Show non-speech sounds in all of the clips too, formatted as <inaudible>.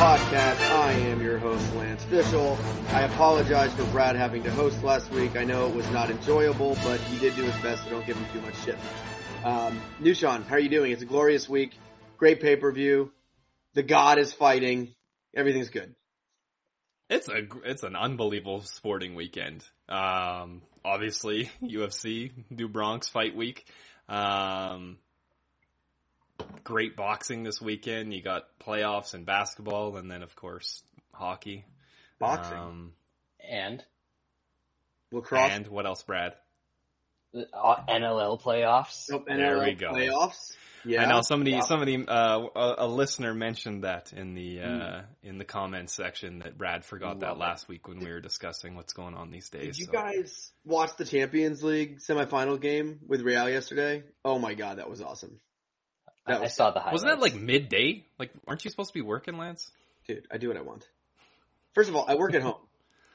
Podcast. I am your host, Lance Fishel. I apologize for Brad having to host last week. I know it was not enjoyable, but he did do his best, so don't give him too much shit. Um, New Shaun, how are you doing? It's a glorious week. Great pay-per-view. The God is fighting. Everything's good. It's a it's an unbelievable sporting weekend. Um, obviously <laughs> UFC New Bronx Fight Week. Um, great boxing this weekend. You got playoffs and basketball, and then of course hockey. Boxing. Um, And Lacrosse. and what else, Brad? the uh, NLL playoffs. Nope, There we go. playoffs. Yeah. I know somebody Yeah. somebody uh, a, a listener mentioned that in the uh, in the comments section that Brad forgot that Love it. last week when we were discussing what's going on these days. Did you so. guys watch the Champions League semifinal game with Real yesterday? Oh my god, that was awesome. I, That I was, saw the highlights. Wasn't that like midday? Like, aren't you supposed to be working, Lance? dude, I do what I want. First of all, I work at home.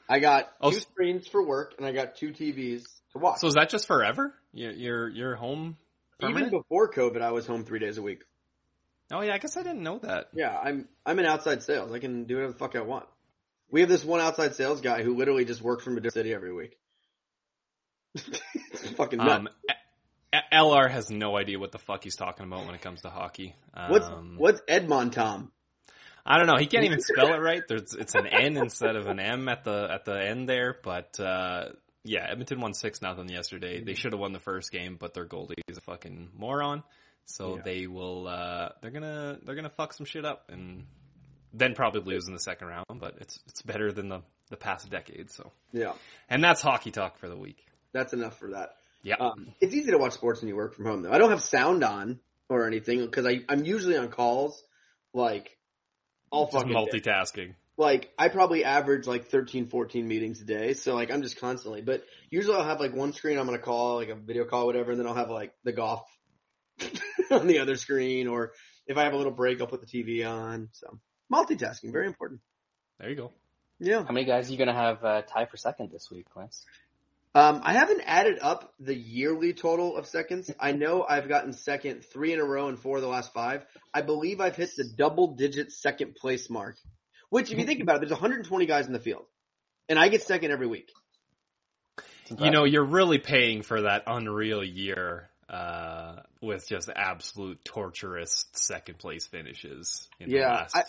I got Oh, two screens for work and I got two TVs to watch. So is that just forever? You're you're, you're home Even before COVID, I was home three days a week. oh yeah, I guess I didn't know that. Yeah, I'm I'm in outside sales. I can do whatever the fuck I want. We have this one outside sales guy who literally just works from a different city every week. <laughs> it's fucking nuts. Um, A- A- LR has no idea what the fuck he's talking about when it comes to hockey. Um, what's what's Edmond Tom? I don't know. He can't even <laughs> spell it right. There's it's an N instead of an M at the at the end there. But uh, yeah, Edmonton won six nothing yesterday. They should have won the first game, but their goalie is a fucking moron. So Yeah. they will. Uh, they're gonna they're gonna fuck some shit up and then probably lose in the second round. But it's it's better than the the past decade. So Yeah, and that's hockey talk for the week. that's enough for that. Yeah. Um, it's easy to watch sports when you work from home, though. I don't have sound on or anything because I'm usually on calls. Like, all Just fucking day. multitasking. like I probably average like 13, 14 meetings a day. So like I'm just constantly, but usually I'll have like one screen I'm going to call, like a video call, whatever. And then I'll have like the golf <laughs> on the other screen. Or if I have a little break, I'll put the TV on. So multitasking, very important. There you go. Yeah. How many guys are you gonna have uh, tie for second this week, Lance? Um, I haven't added up the yearly total of seconds. I know I've gotten second three in a row and four of the last five. I believe I've hit the double digit second place mark, which if you think about it, there's 120 guys in the field and I get second every week. You know, you're really paying for that unreal year uh, with just absolute torturous second place finishes. In the Yeah, last... I-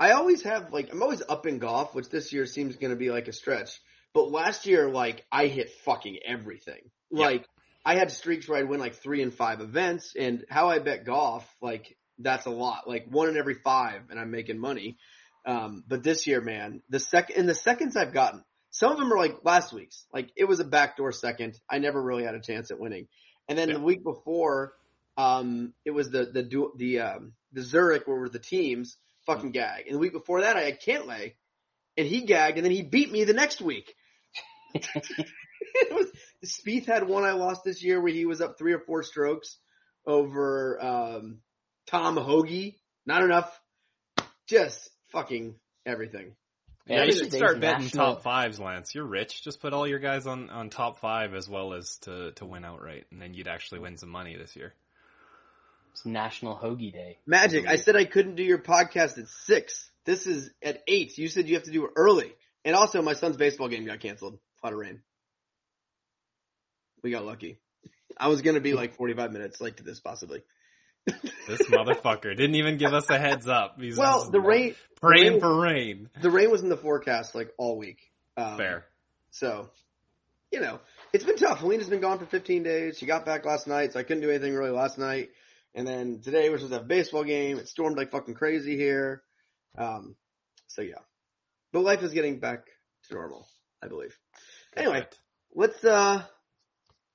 I always have like I'm always up in golf, which this year seems going to be like a stretch. But last year, like I hit fucking everything. Like I had streaks where I'd win like three and five events, and how I bet golf, like that's a lot. Like one in every five, and I'm making money. Um, but this year, man, the second in the seconds I've gotten, some of them are like last week's. Like it was a backdoor second. I never really had a chance at winning. And then Yeah. the week before, um, it was the the the um, the Zurich where were the teams fucking gag. And the week before that, I had Cantlay, and he gagged, and then he beat me the next week. It was <laughs> Spieth had one I lost this year where he was up three or four strokes over um, Tom Hoge. Not enough. Just fucking everything. yeah, Yeah, you should start betting national- top fives, Lance. You're rich. Just put all your guys on, on top five as well as to, to win outright, and then you'd actually win some money this year. It's National Hoagie Day. Magic. I said I couldn't do your podcast at six. This is at eight. You said you have to do it early. And also, my son's baseball game got canceled. Flood of rain. We got lucky. I was gonna be like 45 minutes late to this, possibly. This motherfucker didn't even give us a heads up. <laughs> He's Well, the rain, praying rain- for rain. the rain was in the forecast like all week. Um, Fair. So, you know, it's been tough. Helena's been gone for 15 days. She got back last night, so I couldn't do anything really last night. And then today to have a baseball game. It stormed like fucking crazy here. Um, so yeah, but life is getting back to normal, I believe. Anyway, let's uh,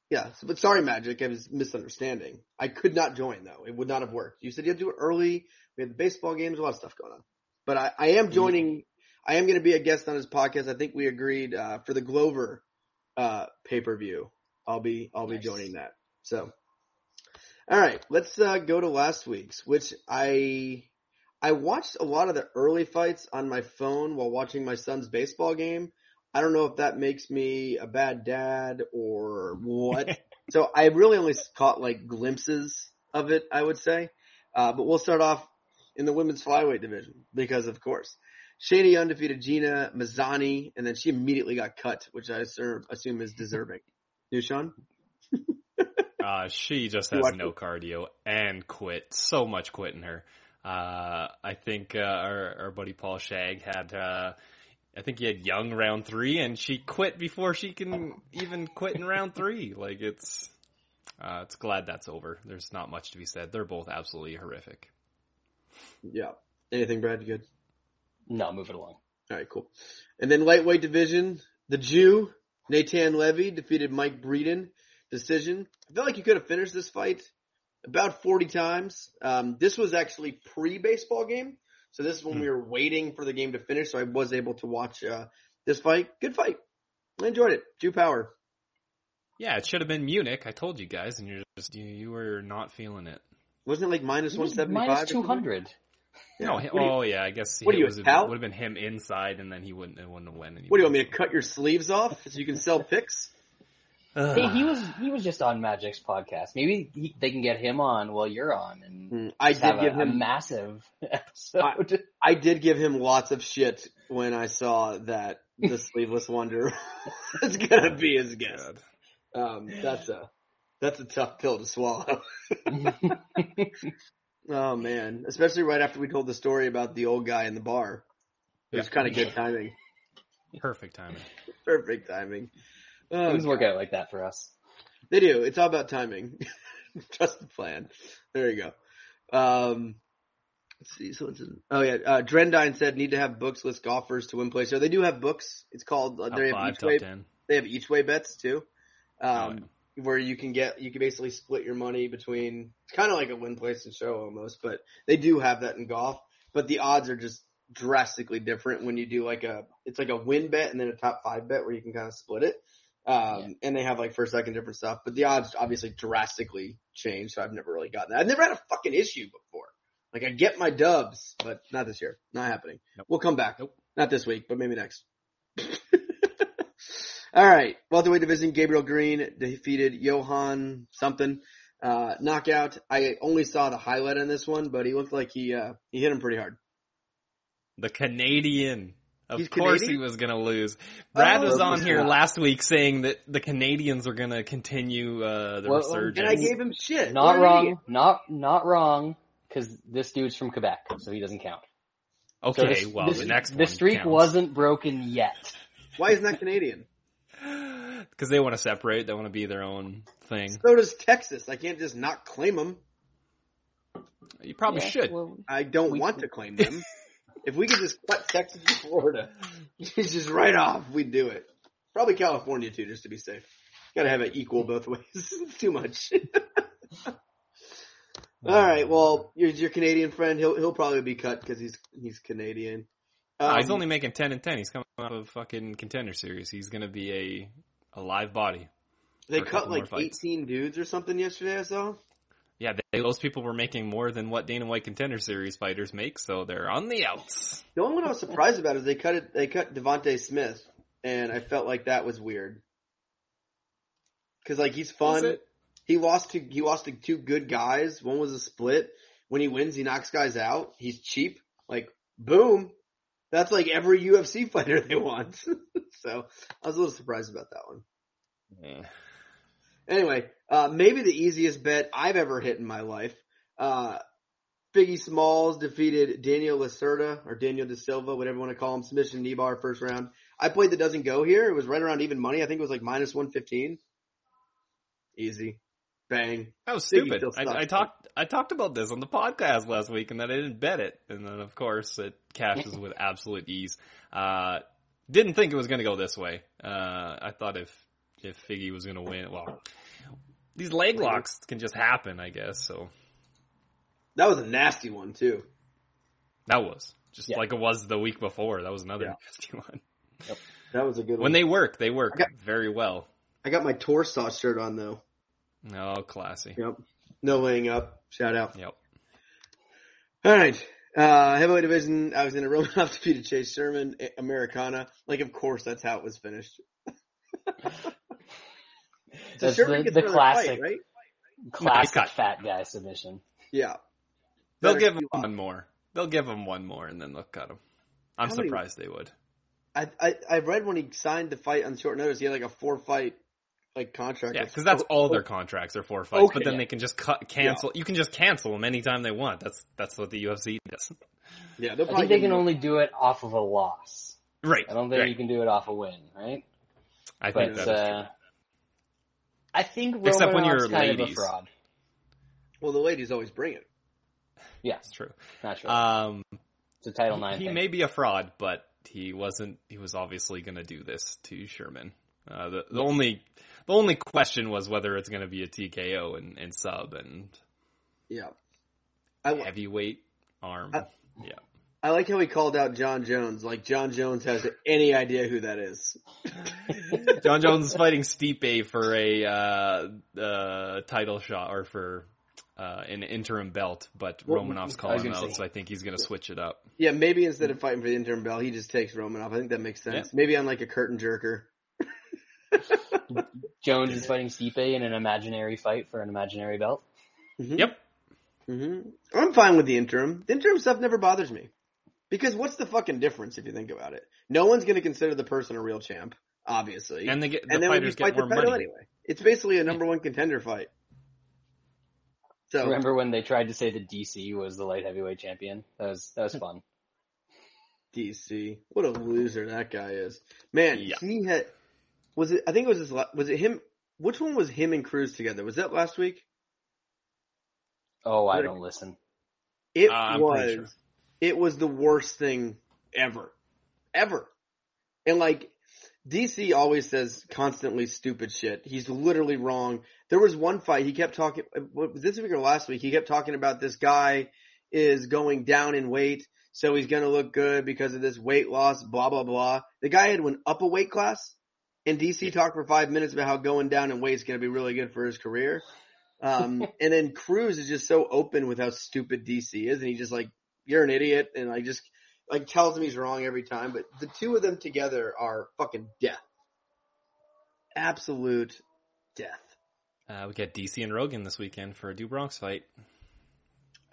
yeah. So, but sorry, Magic, I was misunderstanding. I could not join though. It would not have worked. You said you had to do it early. We had the baseball games, a lot of stuff going on. But I, I am joining I am going to be a guest on his podcast. I think we agreed uh, for the Glover uh, pay per view. I'll be I'll be joining that. So, all right, let's uh, go to last week's, which I I watched a lot of the early fights on my phone while watching my son's baseball game. I don't know if that makes me a bad dad or what. <laughs> so I really only caught like glimpses of it, I would say. Uh, but we'll start off in the women's flyweight division because, of course, Shady undefeated Gina Mazany, and then she immediately got cut, which I assume, assume is deserving. You, Sean? <laughs> Uh, she just has no it? cardio and quit. So much quit in her. Uh, I think uh, our, our buddy Paul Shag had. I think he had Young round three, and she quit before she can even quit in round three. <laughs> Like it's, uh, it's glad that's over. There's not much to be said. They're both absolutely horrific. Yeah. Anything, Brad? You good? No, move it along. All right, cool. And then lightweight division, the Jew, Nathan Levy defeated Mike Breeden. Decision. I felt like you could have finished this fight about 40 times. Um, this was actually pre-baseball game. So this is when Hmm. we were waiting for the game to finish. So I was able to watch, uh, this fight. Good fight. I enjoyed it. Jew power. Yeah, it should have been Munich. I told you guys, and you're just you, you were not feeling it. Wasn't it like minus 175? minus or something? 200. No, What you- oh yeah, I guess what are it you, was pal? would have been him inside, and then he wouldn't it wouldn't have won. What do you want me to cut your sleeves off so you can sell <laughs> picks? Hey, he was he was just on Magic's podcast. Maybe he, they can get him on while you're on and Hmm, I just have did give a, a him massive <laughs> episode. I did give him lots of shit when I saw that the <laughs> sleeveless wonder <laughs> was gonna be his guest. Um, that's a that's a tough pill to swallow. oh man, especially right after we told the story about the old guy in the bar. It was Yeah. kind of good timing, Perfect timing. perfect timing. Oh, Things work out like that for us. They do. It's all about timing. <laughs> Trust the plan. There you go. Um, let's see. So it's in, oh yeah. Uh, Drendine said need to have books list golfers to win play. So they do have books. It's called. Uh, they have five, each way. ten. They have each way bets too. Um, Oh, yeah. where you can get you can basically split your money between. It's kind of like a win place and show almost, but they do have that in golf. But the odds are just drastically different when you do like a. It's like a win bet and then a top five bet where you can kind of split it. Um, and they have like first, second, different stuff, but the odds obviously drastically change. So I've never really gotten that. I've never had a fucking issue before. Like I get my dubs, but not this year. Not happening. Nope. We'll come back. Nope. Not this week, but maybe next. <laughs> All right. Welterweight division, Gabriel Green defeated Johan something. Uh, knockout. I only saw the highlight on this one, but he looked like he, uh, he hit him pretty hard. The Canadian. Of He's course Canadian? he was gonna lose. Brad Oh, was on here yeah. last week saying that the Canadians were gonna continue uh, the Well, resurgence. And I gave him shit. Not What wrong. Not not wrong. Because this dude's from Quebec, so he doesn't count. So okay, this- well this- the next the one streak counts. wasn't broken yet. <laughs> Why isn't that Canadian? <sighs> because they want to separate. They want to be their own thing. So does Texas. I can't just not claim them. You probably Yeah, should. well, I don't We- want to claim them. <laughs> if we could just cut Texas and Florida, <laughs> just right off, we'd do it. Probably California too, just to be safe. Got to have it equal both <laughs> ways. it's too much. <laughs> All right. Well, your your Canadian friend, he'll he'll probably be cut because he's he's Canadian. Ah, he's Um, only making ten and ten. He's coming out of a fucking contender series. He's gonna be a a live body. they cut like 18 dudes or something yesterday. I saw. Yeah, they, those people were making more than what Dana White contender series fighters make, so they're on the outs. The only one I was surprised about is they cut it. They cut Devonte Smith, and I felt like that was weird. Because like he's fun. He lost to he lost to two good guys. One was a split. When he wins, he knocks guys out. He's cheap. Like boom. That's like every UFC fighter <laughs> they want. <laughs> so I was a little surprised about that one. Eh. Anyway, uh, maybe the easiest bet I've ever hit in my life. Uh, Figgy Smalls defeated Daniel Lacerda or Daniel De Silva, whatever you want to call him, submission knee bar first round. I played the doesn't go here. It was right around even money. I think it was like minus 115. Easy. Bang. That was stupid. I, I talked I talked about this on the podcast last week, and then I didn't bet it, and then of course it cashes <laughs> with absolute ease. Uh, didn't think it was going to go this way. Uh, I thought if if Figgy was going to win, well, these leg locks can just happen, I guess. So That was a nasty one too. that was just Yeah. like it was the week before. That was another Yeah. nasty one. That was a good When one. When they work, they work got- very well. I got my tour sauce shirt on though. Oh, classy. Yep. No laying up. Shout out. Yep. All right. Uh, heavyweight division, Alexander Romanov defeated Chase Sherman, Americana. Like, of course, that's how it was finished. <laughs> So That's Sherman the, gets the classic, fight, right? classic got- fat guy submission. Yeah. They'll Better give him keep one more. They'll give him one more, and then they'll cut him. I'm How many- surprised they would. I, I I read when he signed the fight on short notice, he had like a four fight like contract. Yeah, because that's oh, all oh, their contracts are four fights. but Okay. then they can just cut, cancel. You can just cancel them anytime they want. That's that's what the UFC does. Yeah, they'll I probably think they can him- only do it off of a loss. Right. I don't think right. you can do it off a win, right? I think But that is true. uh, I think Except when you're kind of a ladies. fraud. Well, the ladies always bring it. Yeah, It's true. not sure. Um, it's a Title Nine he thing. may be a fraud, but he wasn't. He was obviously going to do this to Sherman. Uh, the the only the only question was whether it's going to be a TKO and, and sub and Yeah. I, heavyweight arm. I- yeah. I like how he called out Jon Jones. Like Jon Jones has any idea who that is. <laughs> John Jones is fighting Stipe for a uh, uh, title shot or for uh, an interim belt, but Well, Romanov's calling him out, say- so I think he's going to switch it up. Yeah, maybe instead of fighting for the interim belt, he just takes Romanov. I think that makes sense. Yeah. Maybe on like a curtain jerker. <laughs> Jones is fighting Stipe in an imaginary fight for an imaginary belt. Mhm. Yep. hmm I'm fine with the interim. The interim stuff never bothers me. Because what's the fucking difference if you think about it? No one's going to consider the person a real champ, obviously. And they get the and then when you fighters fight get the more title money. anyway. It's basically a number one contender fight. So Remember when they tried to say that DC was the light heavyweight champion? That was that was <laughs> fun. DC, what a loser that guy is. Man, Yeah. he had was it? I think it was his. Was it him? Which one was him and Cruz together? Was that last week? Oh, I What- don't listen. It Uh, I'm was. sure. It was the worst thing ever, ever. And like DC always says constantly stupid shit. He's literally wrong. There was one fight he kept talking. Was this week or last week? He kept talking about this guy is going down in weight, so he's gonna look good because of this weight loss. Blah blah blah. The guy had went up a weight class, and DC talked for five minutes about how going down in weight is gonna be really good for his career. Um, <laughs> and then Cruz is just so open with how stupid DC is, and he just like, you're an idiot, and I just like tells him he's wrong every time. But the two of them together are fucking death, absolute death. Uh, we get DC and Rogan this weekend for a Do Bronx fight.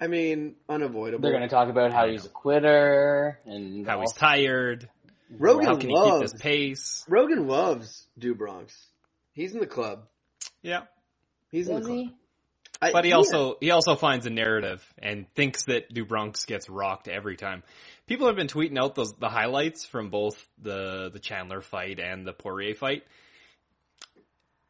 I mean, unavoidable. They're going to talk about how he's a quitter and How he's tired. Rogan How can he keep loves this pace? Rogan loves Do Bronx. He's in the club. Yeah. He's in the club. he? But he yeah. also he also finds a narrative and thinks that Do Bronx gets rocked every time. People have been tweeting out those the highlights from both the the Chandler fight and the Poirier fight.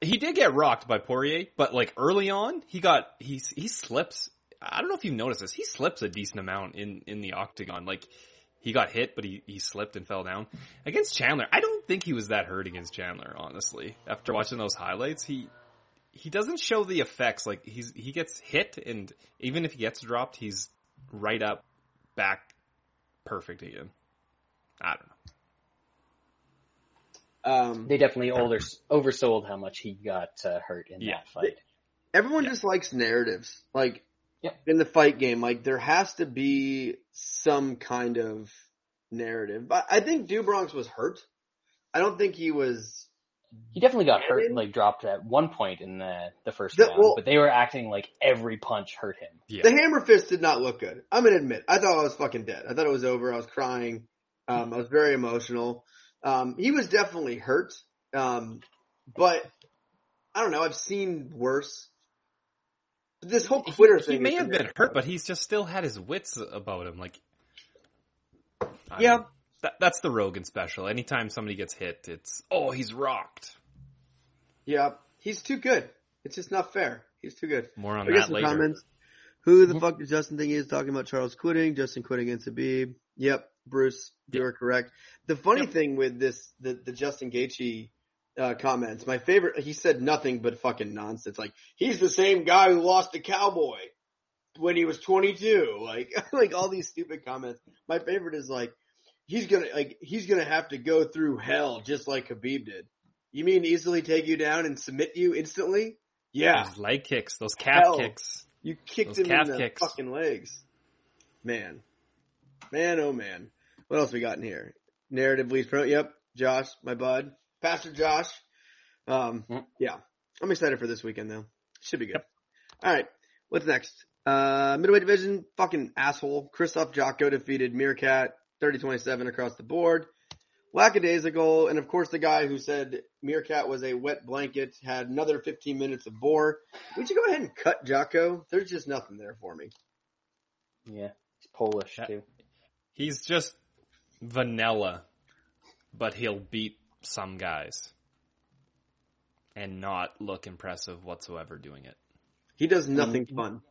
He did get rocked by Poirier, but like early on, he got he he slips. I don't know if you've noticed this. He slips a decent amount in in the octagon. Like he got hit, but he he slipped and fell down against Chandler. I don't think he was that hurt against Chandler. Honestly, after watching those highlights, he he doesn't show the effects. Like he's he gets hit, and even if he gets dropped, he's right up, back, perfect again. I don't know. Um, They definitely older, oversold how much he got uh, hurt in Yeah. that fight. everyone Yeah. just likes narratives. Like Yeah. in the fight game, like there has to be some kind of narrative. But I think Do Bronx was hurt. I don't think he was. He definitely got I hurt, mean- like dropped at one point in the the first The- round, well- but they were acting like every punch hurt him. Yeah, The hammer fist did not look good. I'm gonna admit. I thought I was fucking dead. I thought it was over. I was crying. Um, I was very emotional. Um, he was definitely hurt. Um, but I don't know. I've seen worse. This whole quitter he, thing. he may have been hurt, but he's just still had his wits about him. Like, I Yeah. Know. that, that's the Rogan special. Anytime somebody gets hit, it's oh he's rocked. Yeah, he's too good. It's just not fair. He's too good. More on I that some later. comments. Who the fuck does Justin think he is talking about Charles quitting? Justin quitting against Khabib. Yep, Bruce, you Yep. are correct. The funny Yep. thing with this, the, the Justin Gaethje uh, comments, my favorite, he said nothing but fucking nonsense. Like, he's the same guy who lost to Cowboy. when he was 22. Like, <laughs> like all these stupid comments. My favorite is like, he's gonna, like, he's gonna have to go through hell just like Khabib did. You mean easily take you down and submit you instantly? Yeah. Those leg kicks, those calf Hell. kicks. You kicked Those him calf in the kicks. fucking legs. Man. Man, oh man. What else we got in here? Narrative leads pro. Yep. Josh, my bud. Pastor Josh. Um, Mm. yeah. I'm excited for this weekend though. Should be good. All right. What's next? Uh, middleweight division, fucking asshole. Krzysztof Jotko defeated Meerkat 30-27 across the board. Lackadaisical, and of course the guy who said Meerkat was a wet blanket had another 15 minutes of bore. Would you go ahead and cut Jotko? There's just nothing there for me. Yeah, he's Polish too. He's just vanilla, but he'll beat some guys and not look impressive whatsoever doing it. He does nothing Mm. fun.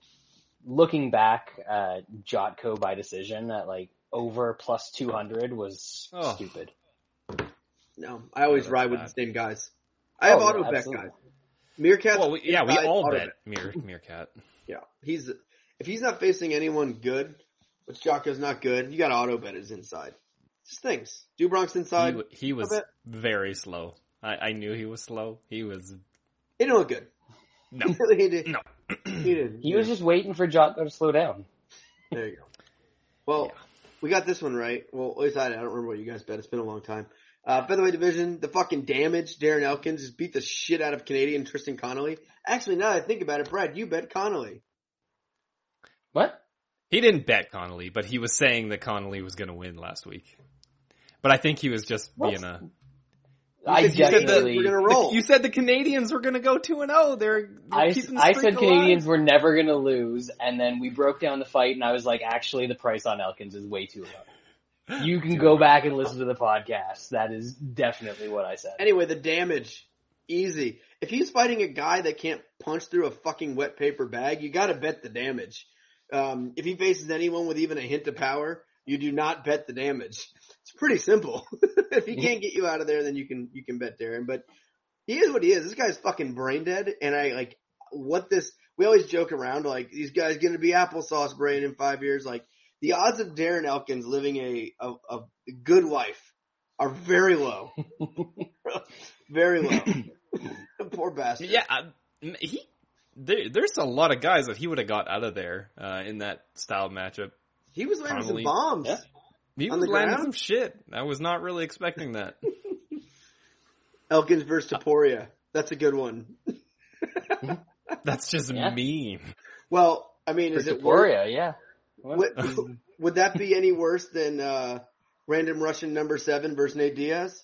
Looking back, uh, Jotko by decision at like over plus 200 was Oh. stupid. No, I always that's ride with the same guys. I have Oh, yeah, auto bet absolutely. guys. Meerkat. Well, we, yeah, we all bet Meer, <laughs> Meerkat. Yeah, he's if he's not facing anyone good, which Jotko's not good, you got to auto bet his inside. Just things. Dubronk's He, inside. w- he was very slow. I, I knew he was slow. He was He didn't look good. no, <laughs> he did. no. He did. He was just waiting for Jotko to slow down. There you go. Well, we got this one right. Well, at least I, I don't remember what you guys bet. It's been a long time. Uh, featherweight division, the fucking damage. Darren Elkins just beat the shit out of Canadian Tristan Connelly. Actually, now that I think about it, Brad, you bet Connelly. What? He didn't bet Connelly, but he was saying that Connelly was going to win last week. But I think he was just What? being a. I you said that we're gonna The- you said the Canadians were going to go two and zero. They're, they're I, keeping the I said Canadians were never going to lose, and then we broke down the fight, and I was like, actually, the price on Elkins is way too low. You can go back and listen to the podcast. That is definitely what I said. Anyway, the damage, easy. If he's fighting a guy that can't punch through a fucking wet paper bag, you gotta bet the damage. Um, if he faces anyone with even a hint of power, you do not bet the damage. It's pretty simple. <laughs> if he can't get you out of there, then you can, you can bet Darren, but he is what he is. This guy's fucking brain dead, and I like what this, we always joke around, like, these guys gonna be applesauce brain in five years, like, the odds of Darren Elkins living a, a, a good life are very low. <laughs> very low. <clears throat> <laughs> Poor bastard. Yeah, I- he. There, there's a lot of guys that he would have got out of there uh, in that style matchup. He was landing Connelly. some bombs. Yeah. He was the landing some shit. I was not really expecting that. <laughs> Elkins versus Topuria. That's a good one. <laughs> That's just Yeah. mean. Well, I mean, For is it worse? Topuria, yeah. Would, <laughs> would that be any worse than uh, random Russian number seven versus Nate Diaz?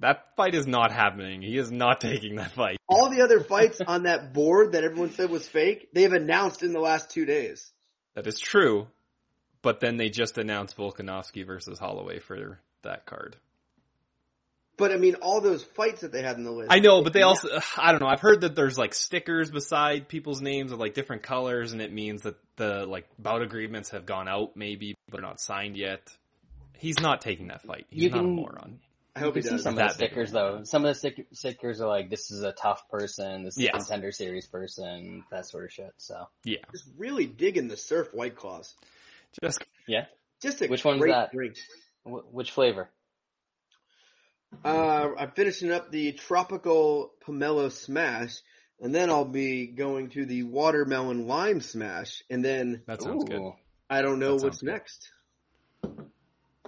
That fight is not happening. He is not taking that fight. All the other fights on that board that everyone said was fake, they've announced in the last two days. That is true. But then they just announced Volkanovski versus Holloway for that card. But I mean, all those fights that they had in the list. I know, but they also, I don't know, I've heard that there's like stickers beside people's names of like different colors and it means that the like bout agreements have gone out maybe, but they're not signed yet. He's not taking that fight. He's You not a can- moron. I you hope he can see does. some of That the big. stickers though. Some of the stick- stickers are like, "This is a tough person. This is Yes. a contender series person." That sort of shit. So Yeah. Just really digging the surf white claws. Just, yeah. Just a Which one's great that? drink. Wh- which flavor? Uh, I'm finishing up the tropical pomelo smash, and then I'll be going to the watermelon lime smash, and then that sounds good. I don't know what's good. next.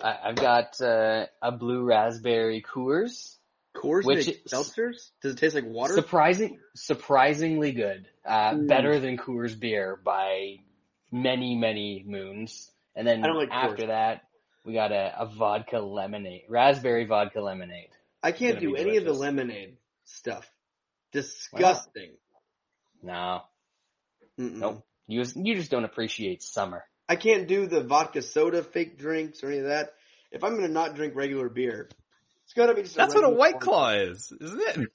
I, I've got uh, a blue raspberry Coors. Coors Which make is- seltzers? Does it taste like water? Surprising, surprisingly good. Uh, Mm. better than Coors beer by many, many moons. And then like after Coors. that, we got a, a vodka lemonade, raspberry vodka lemonade. I can't do be any of the lemonade stuff. Disgusting. No, Mm-mm. nope. You just, you just don't appreciate summer. I can't do the vodka soda fake drinks or any of that. If I'm gonna not drink regular beer, it's gotta be just. That's what a white orange. claw is, isn't it?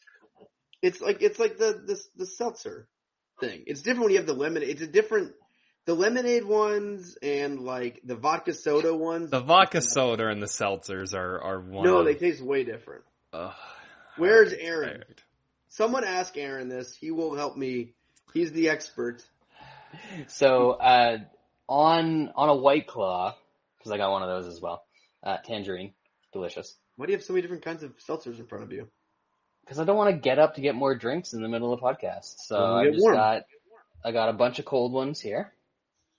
It's like it's like the the the seltzer thing. It's different when you have the lemonade. It's a different. The lemonade ones and like the vodka soda ones. The vodka soda and the seltzers are, are one no, of, they taste way different. Ugh. Where's Aaron? alright. Someone ask Aaron this. He will help me. He's the expert. So uh, on on a white claw, because I got one of those as well. Uh, tangerine, delicious. Why do you have so many different kinds of seltzers in front of you? Because I don't want to get up to get more drinks in the middle of the podcast. So I just warm. got I got a bunch of cold ones here.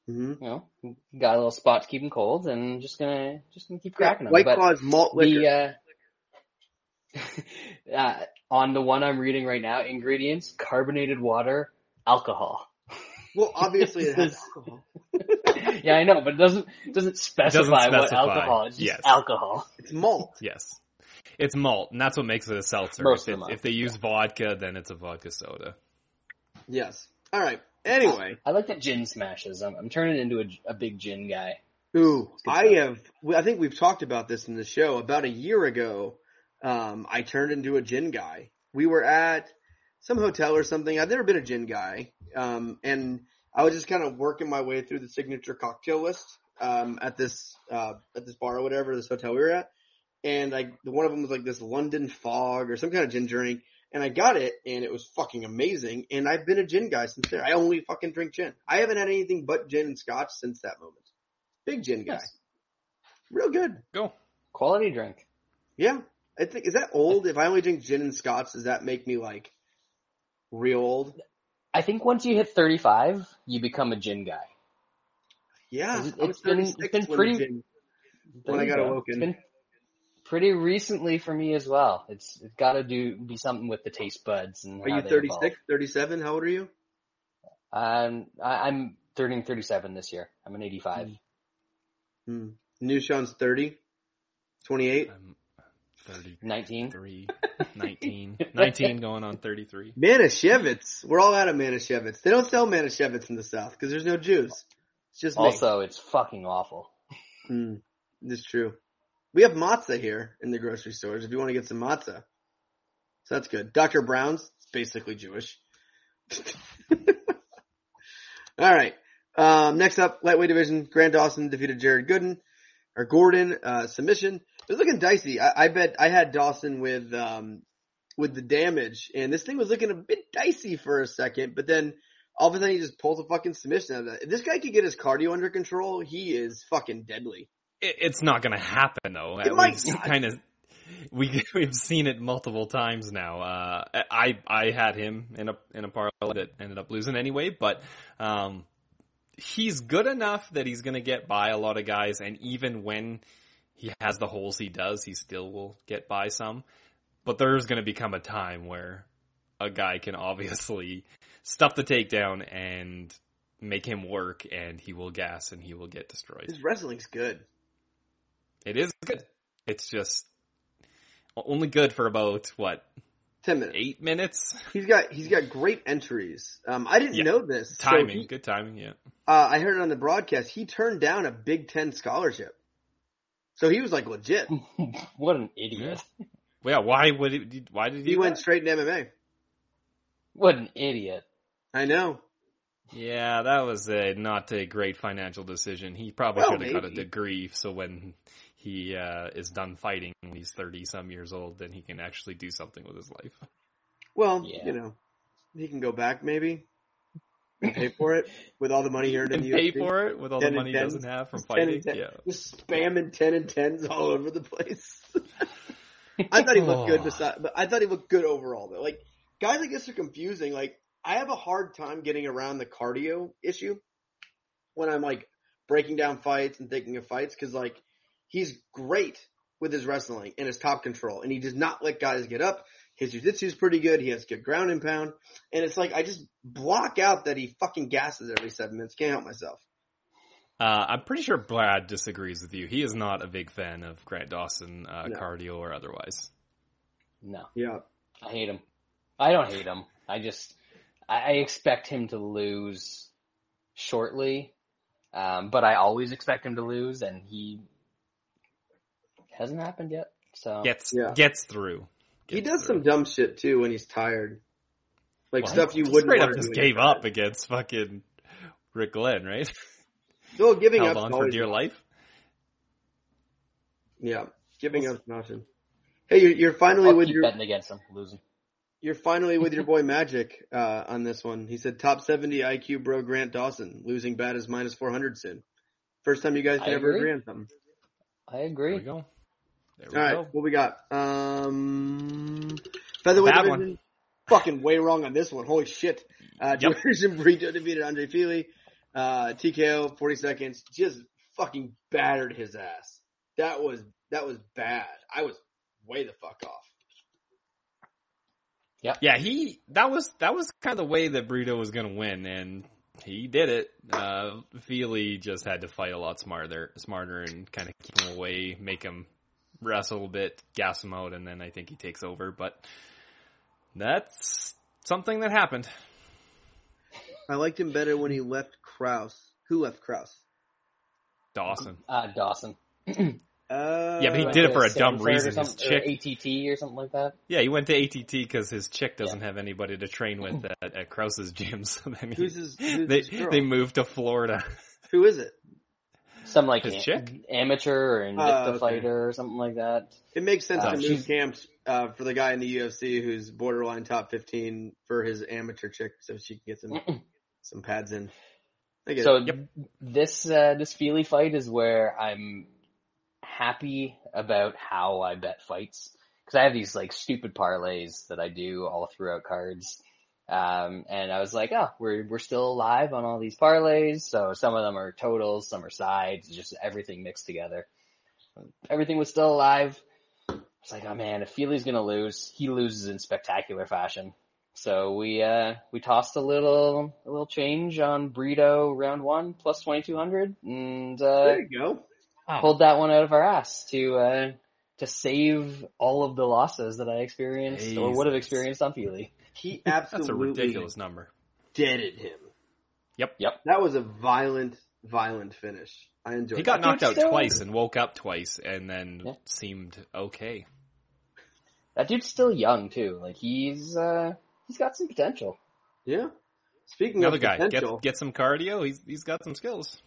Hmm You know, got a little spot to keep them cold, and just gonna just gonna keep cracking them. White But Claw is malt liquor. the uh, <laughs> uh, on the one I'm reading right now, ingredients: carbonated water, alcohol. well, obviously it has <laughs> alcohol. yeah, I know, but it doesn't it doesn't specify what alcohol. It's just yes. alcohol. It's malt. Yes. It's malt, and that's what makes it a seltzer. Most if, of them it- if they use vodka, then it's a vodka soda. Yes. All right. Anyway, I like the gin smashes. I'm, I'm turning into a, a big gin guy. ooh, I have. I think we've talked about this in the show. About a year ago, um, I turned into a gin guy. We were at some hotel or something. I've never been a gin guy, um, and I was just kind of working my way through the signature cocktail list um, at this uh, at this bar or whatever, this hotel we were at. And I, one of them was like this London Fog or some kind of gin drink. And I got it, and it was fucking amazing. And I've been a gin guy since then. I only fucking drink gin. I haven't had anything but gin and scotch since that moment. Big gin guy, Yes. real good. Go. Quality drink. Yeah, I think is that old? If I only drink gin and scotch, does that make me like real old? I think once you hit 35, you become a gin guy. Yeah, It's- I it's been- it's been pretty- the gin- When I got go. awoken. It's been pretty recently for me as well. It's it's got to do be something with the taste buds and Are you they 36, 37? How old are you? evolve. Um, I, I'm turning 37 this year. I'm an 85. Hmm. New Sean's 30, 28. I'm 33, 19. <laughs> 19, 19 going on 33. Manischewitz. We're all out of Manischewitz. They don't sell Manischewitz in the South because there's no Jews. It's just me. Also, it's fucking awful. Hmm. This true. We have matzah here in the grocery stores if you want to get some matzah. So that's good. Dr. Brown's basically Jewish. <laughs> All right. Um, next up, lightweight division. Grant Dawson defeated Jared Gooden or Gordon uh, submission. It was looking dicey. I, I bet I had Dawson with um, with the damage, and this thing was looking a bit dicey for a second, but then all of a sudden he just pulls a fucking submission out of that. If this guy could get his cardio under control, he is fucking deadly. It, it's not going to happen though. It might We've kind of we <laughs> we've seen it multiple times now. Uh, I I had him in a in a parlay that ended up losing anyway, but um, he's good enough that he's going to get by a lot of guys, and even when he has the holes he does, he still will get by some. But there's going to become a time where a guy can <laughs> obviously stuff the takedown and make him work, and he will gas and he will get destroyed. His wrestling's good. It is good. It's just only good for about what Ten minutes. eight minutes. He's got he's got great entries. Um, I didn't Yeah. know this. So Timing, he- good timing. Yeah. uh, I heard it on the broadcast. He turned down a Big Ten scholarship, so he was like legit. <laughs> what an idiot. Well, yeah. Why would it? Why did he? He went that? straight into MMA. What an idiot. I know. Yeah, that was a not a great financial decision. He probably Well, should have got a degree, so when he uh, is done fighting, when he's thirty some years old, then he can actually do something with his life. Well, Yeah. you know, he can go back maybe and pay for it <laughs> with all the money he earned in And the pay UFC. for it with all the 10 and money he 10s. doesn't have from Just 10 and fighting. Yeah. Just spamming ten and tens all over the place. <laughs> I thought he looked good beside, but I thought he looked good overall though. Like guys like this are confusing. Like I have a hard time getting around the cardio issue when I'm like breaking down fights and thinking of fights because like he's great with his wrestling and his top control, and he does not let guys get up. His jiu-jitsu is pretty good. He has good ground and pound, and it's like I just block out that he fucking gasses every seven minutes. Can't help myself. Uh, I'm pretty sure Brad disagrees with you. He is not a big fan of Grant Dawson, uh, No. cardio or otherwise. No, Yeah. I hate him. I don't hate him. I just, I, I expect him to lose shortly. Um, but I always expect him to lose and he hasn't happened yet. So Gets Yeah. gets through. He does through. some dumb shit too when he's tired. Like Well, stuff you wouldn't straight up just gave up tired. against fucking Rick Glenn, right? <laughs> Still giving up. on for always- dear life. Yeah, giving up an option. Hey, you're, you're finally I'll with keep your betting against him, losing. You're finally with your <laughs> boy Magic uh, on this one. He said top 70 IQ bro Grant Dawson losing bad as minus 400 soon. First time you guys can I ever agree. agree on something. I There agree. we go. There we All right, go. what we got? Um, featherweight Bad division. Fucking way wrong on this one. Holy shit. Uh, Yep. Division <laughs> Brito defeated Andre Fili. Uh, TKO, 40 seconds. Just fucking battered his ass. That was, that was bad. I was way the fuck off. Yeah, yeah, he that was that was kind of the way that Brito was going to win, and he did it. Uh, Fili just had to fight a lot smarter, smarter, and kind of keep him away, make him wrestle a bit, gas him out, and then I think he takes over. But that's something that happened. I liked him better when he left Krause. Who left Krause? Dawson. Uh, Dawson. <clears throat> Uh, Yeah, but he did it for a dumb Stanford or reason. His chick, or ATT or something like that. yeah, he went to ATT because his chick doesn't have anybody to train with <laughs> at, at Krause's gym. So then he, Who's his- who's they his girl? they moved to Florida. Who is it? Some like His am- chick? amateur or Invicta Oh, okay. fighter or something like that. It makes sense Uh, to move she's- camps uh, for the guy in the UFC who's borderline top 15 for his amateur chick so she can get some some pads in. So it. this uh, this Fili fight is where I'm happy about how I bet fights because I have these like stupid parlays that I do all throughout cards. Um, and I was like, oh, we're we're still alive on all these parlays. So some of them are totals, some are sides, just everything mixed together. Everything was still alive. I was like, oh man, if Fili's gonna lose, he loses in spectacular fashion. So we uh we tossed a little a little change on Brito round one plus twenty two hundred and uh there you go. pulled that one out of our ass to uh to save all of the losses that I experienced or would have experienced on Fili. He absolutely <laughs> That's a ridiculous number. deaded him. Yep. Yep. That was a violent, violent finish. I enjoyed He got that. Knocked out still- twice and woke up twice and then Yeah. seemed okay. That dude's still young too. Like he's uh he's got some potential. Yeah. Speaking Another of guy, potential, get get some cardio. He's he's got some skills.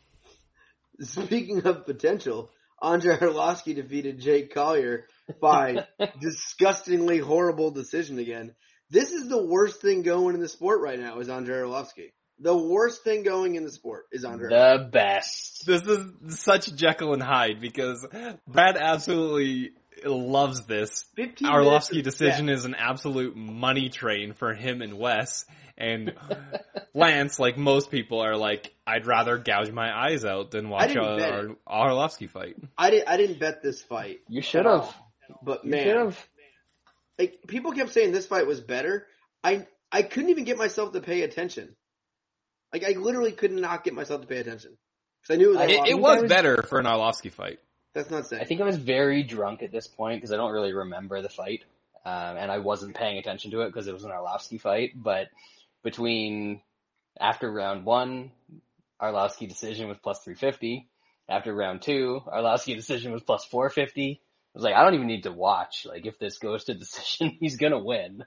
<laughs> speaking of potential, Andre Arlovski defeated Jake Collier by <laughs> disgustingly horrible decision again. This is the worst thing going in the sport right now is Andre Arlovski. The worst thing going in the sport is Andre. The best. This is such Jekyll and Hyde because Brad absolutely loves this. 15 Our minutes Lofsky of decision is an absolute money train for him and Wes. And <laughs> Lance, like most people, are like, I'd rather gouge my eyes out than watch didn't a, bet our, Arlovski fight. I didn't. I didn't bet this fight, You should have. but You should man, have. Like people kept saying this fight was better. I I couldn't even get myself to pay attention. Like I literally could not get myself to pay attention because I knew it was. I- It, it was was- better for an Arlovski fight. That's not saying. I think I was very drunk at this point because I don't really remember the fight, um, and I wasn't paying attention to it because it was an Arlovski fight. But between after round one, Arlovski decision was plus three fifty. After round two, Arlovski decision was plus four fifty. I was like, I don't even need to watch. Like, if this goes <laughs> to decision, he's gonna win.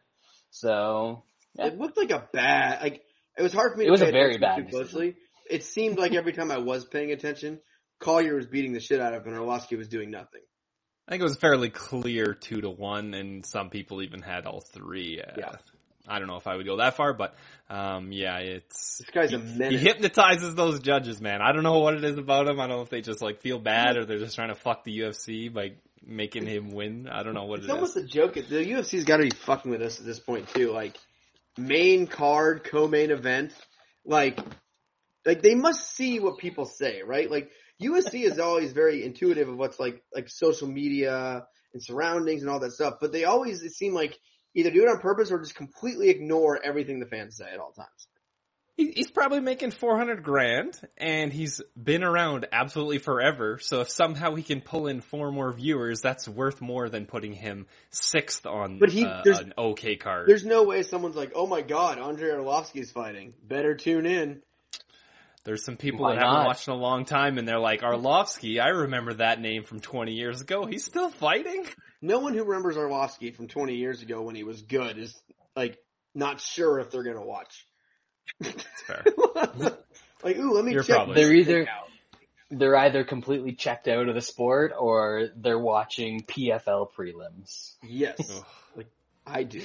So It looked like a bad. Like it was hard for me. It to was pay a very bad too closely. It seemed like every time I was paying attention, Collier was beating the shit out of him, and Arlovski was doing nothing. I think it was fairly clear two to one, and some people even had all three. Uh, Yeah. I don't know if I would go that far, but um, yeah, it's This guy's a he hypnotizes those judges, man. I don't know what it is about him. I don't know if they just like feel bad or they're just trying to fuck the UFC by making him win. I don't know what It's it almost is. a joke. The UFC's got to be fucking with us at this point too. Like main card, co-main event, like like they must see what people say, right? Like USC is <laughs> always very intuitive of what's like like social media and surroundings and all that stuff, but they always it seem like either do it on purpose or just completely ignore everything the fans say at all times. He- He's probably making 400 grand and he's been around absolutely forever. So if somehow he can pull in four more viewers, that's worth more than putting him sixth on But he- uh, there's- an okay card. There's no way someone's like, "Oh my god, Andre Arlovski's fighting. Better tune in." There's some people Why that haven't not? watched in a long time and they're like, Arlovski, I remember that name from 20 years ago. He's still fighting? No one who remembers Arlovski from 20 years ago when he was good is like not sure if they're gonna watch. That's fair. <laughs> like, ooh, let me You're check. They're either- they're either completely checked out of the sport or they're watching PFL prelims. Yes, like I do.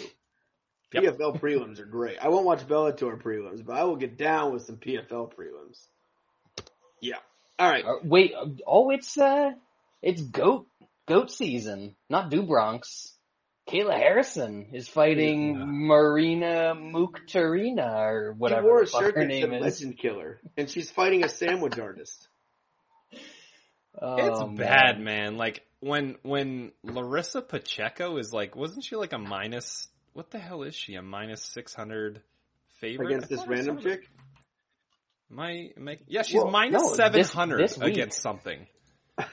Yep. PFL prelims are great. I won't watch Bellator prelims, but I will get down with some PFL prelims. Yeah. All right. Uh, wait, uh, oh, it's uh, it's goat goat season, not Do Bronx. Kayla Harrison is fighting Yeah. Marina Muktarina or She whatever wore the a fuck shirt her that name said is. Legend Killer, and she's fighting a sandwich artist. Oh, it's Oh, bad, man. man. Like when when Larissa Pacheco is like, wasn't she like a minus? What the hell is she? A minus six hundred favorite Against this random saw chick? My, my yeah, she's Well, minus no, seven hundred this against something.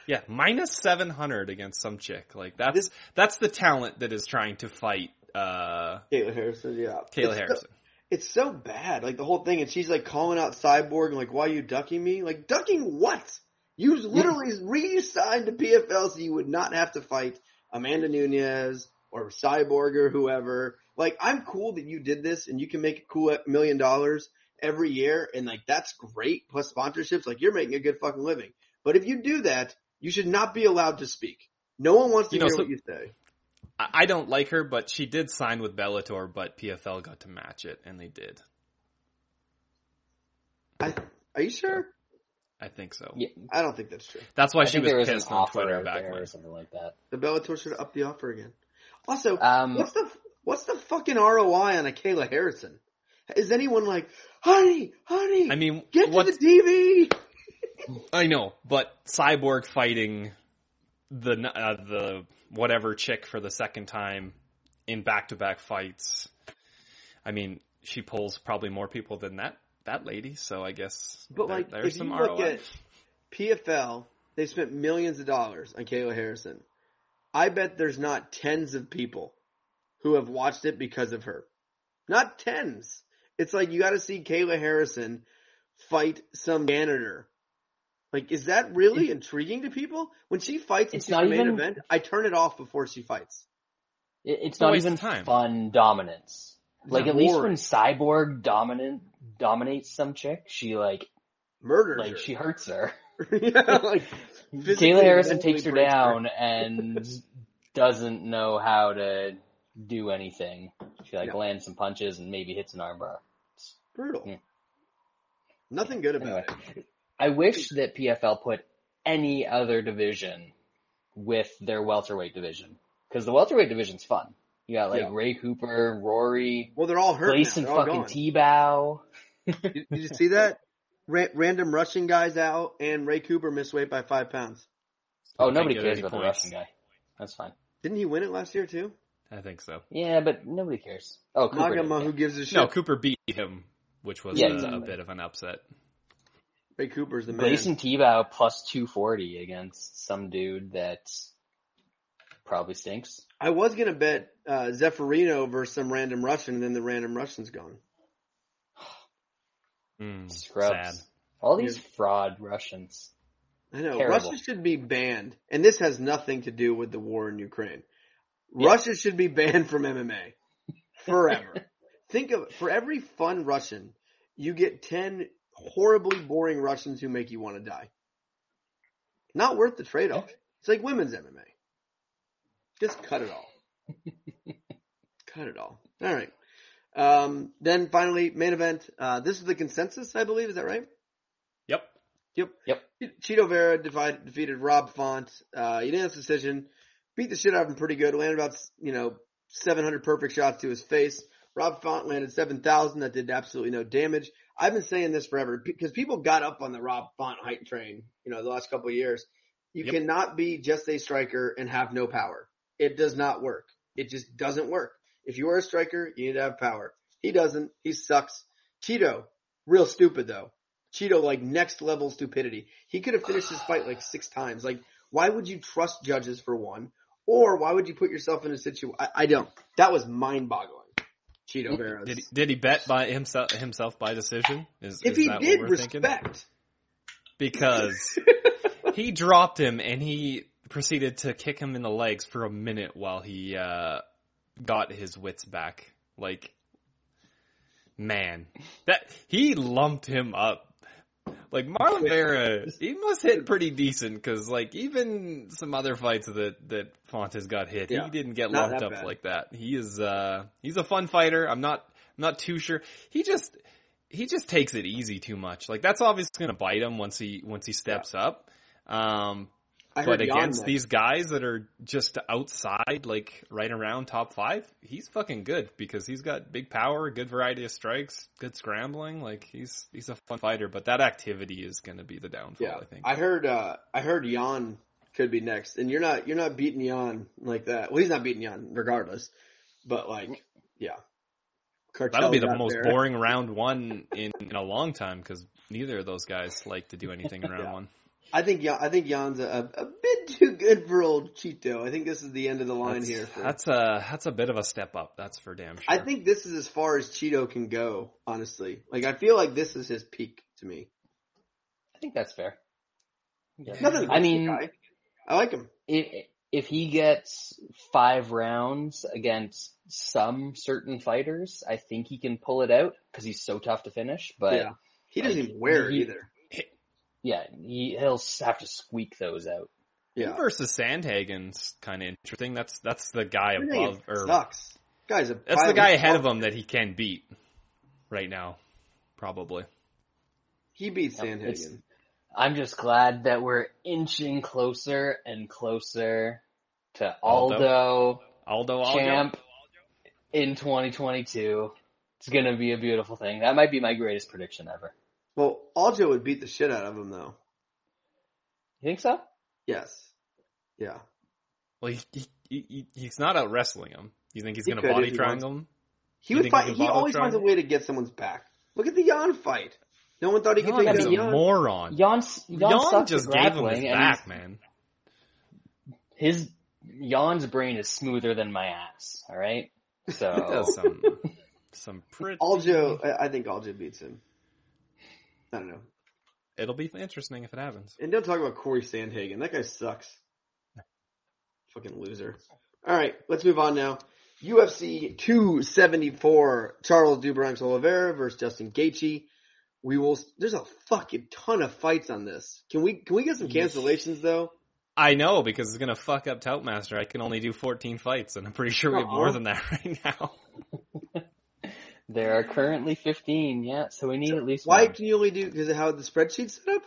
Yeah, minus seven hundred against some chick. Like that's This- that's the talent that is trying to fight uh Kayla Harrison, yeah. Kayla It's Harrison. So, it's so bad, like the whole thing, and she's like calling out Cyborg and like, "Why are you ducking me?" Like ducking what? You literally re-signed to PFL so you would not have to fight Amanda Nunes or Cyborg or whoever. Like, I'm cool that you did this and you can make a cool million dollars every year, and like that's great. Plus sponsorships, like you're making a good fucking living. But if you do that, you should not be allowed to speak. No one wants to You know, hear so- what you say. I, I don't like her, but she did sign with Bellator, but PFL got to match it, and they did. I, are you sure? I think so. Yeah, I don't think that's true. That's why I she was there was pissed on Twitter out back there when. or something like that. The Bellator should up the offer again. Also, Um, what's the what's the fucking ROI on a Kayla Harrison? Is anyone like, honey, honey, I mean, get to the TV? I know, but Cyborg fighting the uh, the whatever chick for the second time in back to back fights. I mean, she pulls probably more people than that that lady. So I guess But there- like, there's if some you ROI. look at PFL, they spent millions of dollars on Kayla Harrison. I bet there's not tens of people who have watched it because of her. Not tens. It's like you got to see Kayla Harrison fight some janitor. Like, is that really intriguing to people? When she fights in into the main even- event, I turn it off before she fights. It, it's a not even time. fun dominance. Like It's at least when. Cyborg dominant dominates some chick, she like Murders like her. she hurts her. <laughs> <laughs> yeah, like physically Kayla Harrison takes her breaks down and <laughs> doesn't know how to do anything. She like Yeah. lands some punches and maybe hits an armbar. Brutal. Yeah. Nothing good about Anyway, it. I wish that PFL put any other division with their welterweight division because the welterweight division's fun. You got like Yeah. Ray Cooper, Rory, Well, they're all hurt. Gleison, now. They're all fucking. Tibau. <laughs> Did, did you see that? Ra- random Russian guys out, and Ray Cooper missed weight by five pounds. Oh, Can't nobody cares any about the. Russian guy. That's fine. Didn't he win it last year too? I think so. Yeah, but nobody cares. Oh, Cooper. Maga did, Mahu yeah. gives a shit. No, Cooper beat him, which was Yeah, a, a bit of an upset. Ray Cooper's the man. Gleison Tibau plus 240 against some dude that probably stinks. I was gonna bet uh, Zeffirino versus some random Russian, and then the random Russian's gone. Mm, Scrubs. Sad. All these fraud Russians. I know Terrible. Russia should be banned, and this has nothing to do with the war in Ukraine. Yeah. Russia should be banned from MMA forever. <laughs> Think of for every fun Russian, you get ten horribly boring Russians who make you want to die. Not worth the trade off. It's like women's MMA. Just cut it all. <laughs> cut it all. All right. Um, then finally, main event. Uh, this is the consensus, I believe. Is that right? Yep. Yep. Yep. Chito Vera divided, defeated Rob Font, uh, unanimous decision. Beat the shit out of him pretty good. Landed about, you know, 700 perfect shots to his face. Rob Font landed 7,000 that did absolutely no damage. I've been saying this forever because people got up on the Rob Font height train, you know, the last couple of years. You Yep. cannot be just a striker and have no power. It does not work. It just doesn't work. If you are a striker, you need to have power. He doesn't. He sucks. Chito, real stupid though. Chito, like next level stupidity. He could have finished his fight like six times. Like, why would you trust judges for one? Or why would you put yourself in a situation? I, I don't. That was mind boggling. Chito Vera. Did he, did he bet by himself himself by decision? Is, if is he that did, what we're thinking? Because <laughs> he dropped him and he proceeded to kick him in the legs for a minute while he uh, got his wits back. Like, man, that he lumped him up Like Marlon Vera, he must hit pretty decent because like even some other fights that that Fontes got hit, Yeah. he didn't get locked up bad. like that. He is uh he's a fun fighter. I'm not I'm not too sure. He just he just takes it easy too much. Like that's obviously gonna bite him once he once he steps up. Um, I but against these guys that are just outside, like right around top five, he's fucking good because he's got big power, good variety of strikes, good scrambling. Like he's he's a fun fighter, but that activity is going to be the downfall. Yeah, I think. I heard. Uh, I heard Yan could be next, and you're not. You're not beating Yan like that. Well, he's not beating Yan regardless. But like, yeah, That'll be the most there. boring round one in, in a long time because neither of those guys like to do anything in <laughs> round Yeah. one. I think. Yan, I think Yan's a, a bit too good for old Chito. I think this is the end of the line That's, here. For, that's a that's a bit of a step up. That's for damn sure. I think this is as far as Chito can go. Honestly, like I feel like this is his peak to me. I think that's fair. Yeah. Nothing. I mean, guy. I like him. if, if he gets five rounds against some certain fighters, I think he can pull it out because he's so tough to finish. But yeah, he doesn't like, even wear he- either. Yeah, he, he'll have to squeak those out. Yeah, Him versus Sandhagen's kind of interesting. That's that's the guy above or sucks. Guys, a That's the guy ahead of him that he can beat right now, probably. He beats Yep, Sandhagen. I'm just glad that we're inching closer and closer to Aldo? Aldo, Aldo, Aldo. champ in 2022. It's gonna be a beautiful thing. That might be my greatest prediction ever. Well, Aljo would beat the shit out of him though. You think so? Yes. Yeah. Well, he, he, he, he's not out wrestling him. You think he's He going to could body triangle him? He You would fight. he He, can always finds a way to get someone's back. Look at the Yan fight. No one thought he could Yan take is down moron. Yan's, Yan, Yan sucks just gave him his back, man. his Yan's brain is smoother than my ass. All right, so does <laughs> some, some pretty... Aljo, I- I think Aljo beats him. I don't know. It'll be interesting if it happens. And don't talk about Corey Sandhagen. That guy sucks. <laughs> Fucking loser. All right, let's move on now. UFC 274, Charles Do Bronx Oliveira versus Justin Gaethje. We will. There's a fucking ton of fights on this. Can we can we get some cancellations though? I know, because it's going to fuck up Toutmaster. I can only do 14 fights, and I'm pretty sure we have more than that <laughs> right now. <laughs> there are currently 15. Yeah, so we need at least Why one. can you only do because of how the spreadsheet's set up?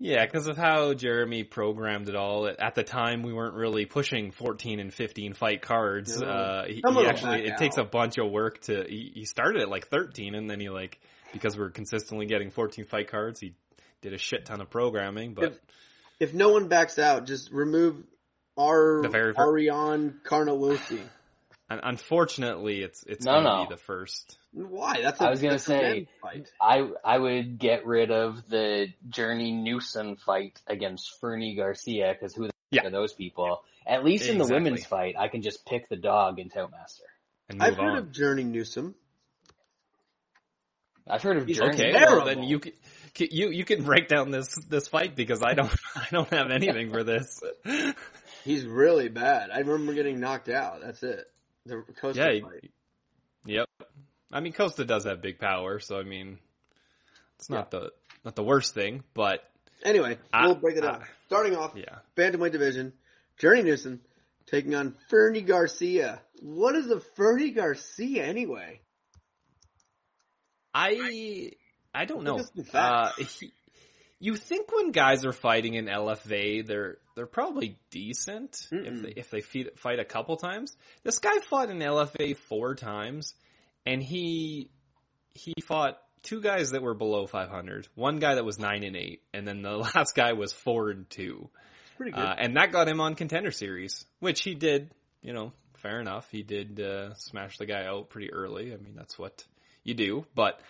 Yeah, because of how Jeremy programmed it all. At- At the time, we weren't really pushing 14 and 15 fight cards. No. Uh, he, he actually, back it takes a bunch of work to, he, he started at like 13 and then he like, because we're consistently getting 14 fight cards, he did a shit ton of programming, but If- If no one backs out, just remove our The very unfortunately, it's, it's No, going to no. be the first. Why? That's a, I was gonna that's a men's say- fight. I I would get rid of the Journey Newson fight against Fernie Garcia because who the Yeah. are those people? At least in the women's fight, I can just pick the dog and Toutmaster. And I've heard on. of Journey Newson. I've heard of He's Journey. Okay, Terrible. well then you can, you you can break down this this fight because I don't <laughs> I don't have anything for this. He's really bad. I remember getting knocked out. That's it. The Costa Yeah, fight. Yep. I mean, Costa does have big power, so I mean, it's not the not the worst thing, but Anyway, Ah, we'll break it down. ah. Starting off, yeah. bantamweight division, Journey Newson taking on Fernie Garcia. What is a Fernie Garcia anyway? I I don't know. Look at some Uh, he, you think when guys are fighting in LFA, they're they're probably decent if Mm-mm. they if they feed, fight a couple times. This guy fought in LFA four times, and he he fought two guys that were below 500, one guy that was nine and eight, and then the <laughs> last guy was four and two. Pretty good. Uh, and that got him on contender series, which he did, you know, fair enough. He did, uh, smash the guy out pretty early. I mean, that's what you do, but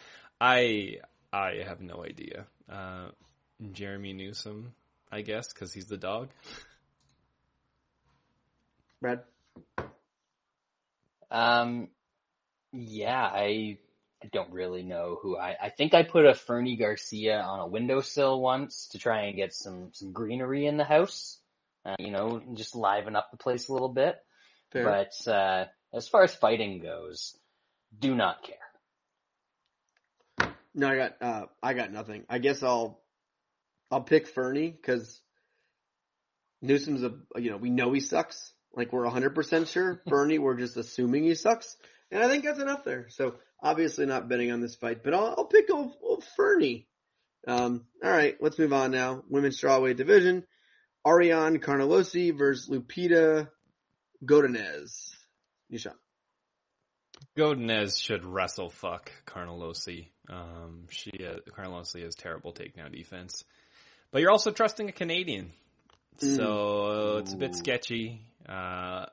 I, I have no idea. Uh, Jeremy Newson, I guess, cause he's the dog. <laughs> Brad, Um, yeah, I I don't really know who I. I think I put a Fernie Garcia on a windowsill once to try and get some some greenery in the house. Uh, you know, just liven up the place a little bit. fair. But uh, as far as fighting goes, do not care. No, I got uh, I got nothing. I guess I'll I'll pick Fernie because Newson's a you know we know he sucks. Like we're hundred percent sure. <laughs> Fernie, we're just assuming he sucks, and I think that's enough there. So obviously not betting on this fight, but I'll, I'll pick old, old Fernie. Um, all right, let's move on now. Women's strawweight division: Ariane Carnelossi versus Lupita Godinez. Nishan. Godinez should wrestle fuck Carnelossi. Um, she uh, Carnelossi has terrible takedown defense, but you're also trusting a Canadian, so it's a bit sketchy. Uh,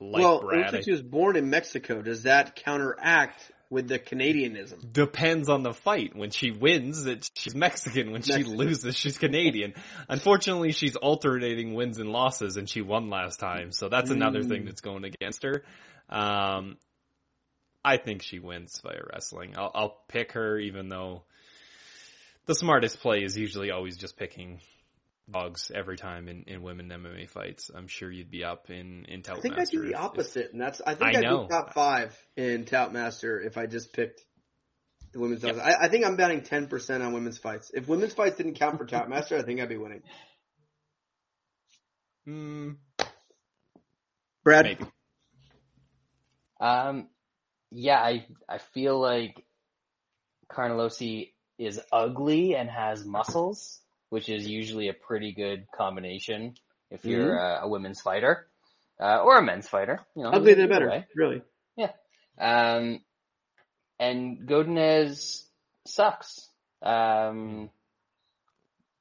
like well, Brad, like she was born in Mexico. Does that counteract with the Canadianism? depends on the fight. When she wins, it, she's Mexican. When she loses, she's Canadian. Unfortunately, she's alternating wins and losses, and she won last time, so that's another Mm. thing that's going against her. Um, I think she wins via wrestling. I'll, I'll pick her, even though the smartest play is usually always just picking dogs every time in, in women MMA fights. I'm sure you'd be up in in Tout I think I Master do the if- if- opposite, and that's I think I I know. would top five in Tout Master if I just picked the women's. fights. I, I think I'm betting ten percent on women's fights. If women's fights didn't count for Tout Master, I think I'd be winning. Mm, Brad, maybe. Um, yeah, I I feel like Carnelossi is ugly and has muscles, which is usually a pretty good combination if you're uh, a women's fighter uh, or a men's fighter. You know, ugly either better, way. really. Yeah. Um, and Godinez sucks. Um,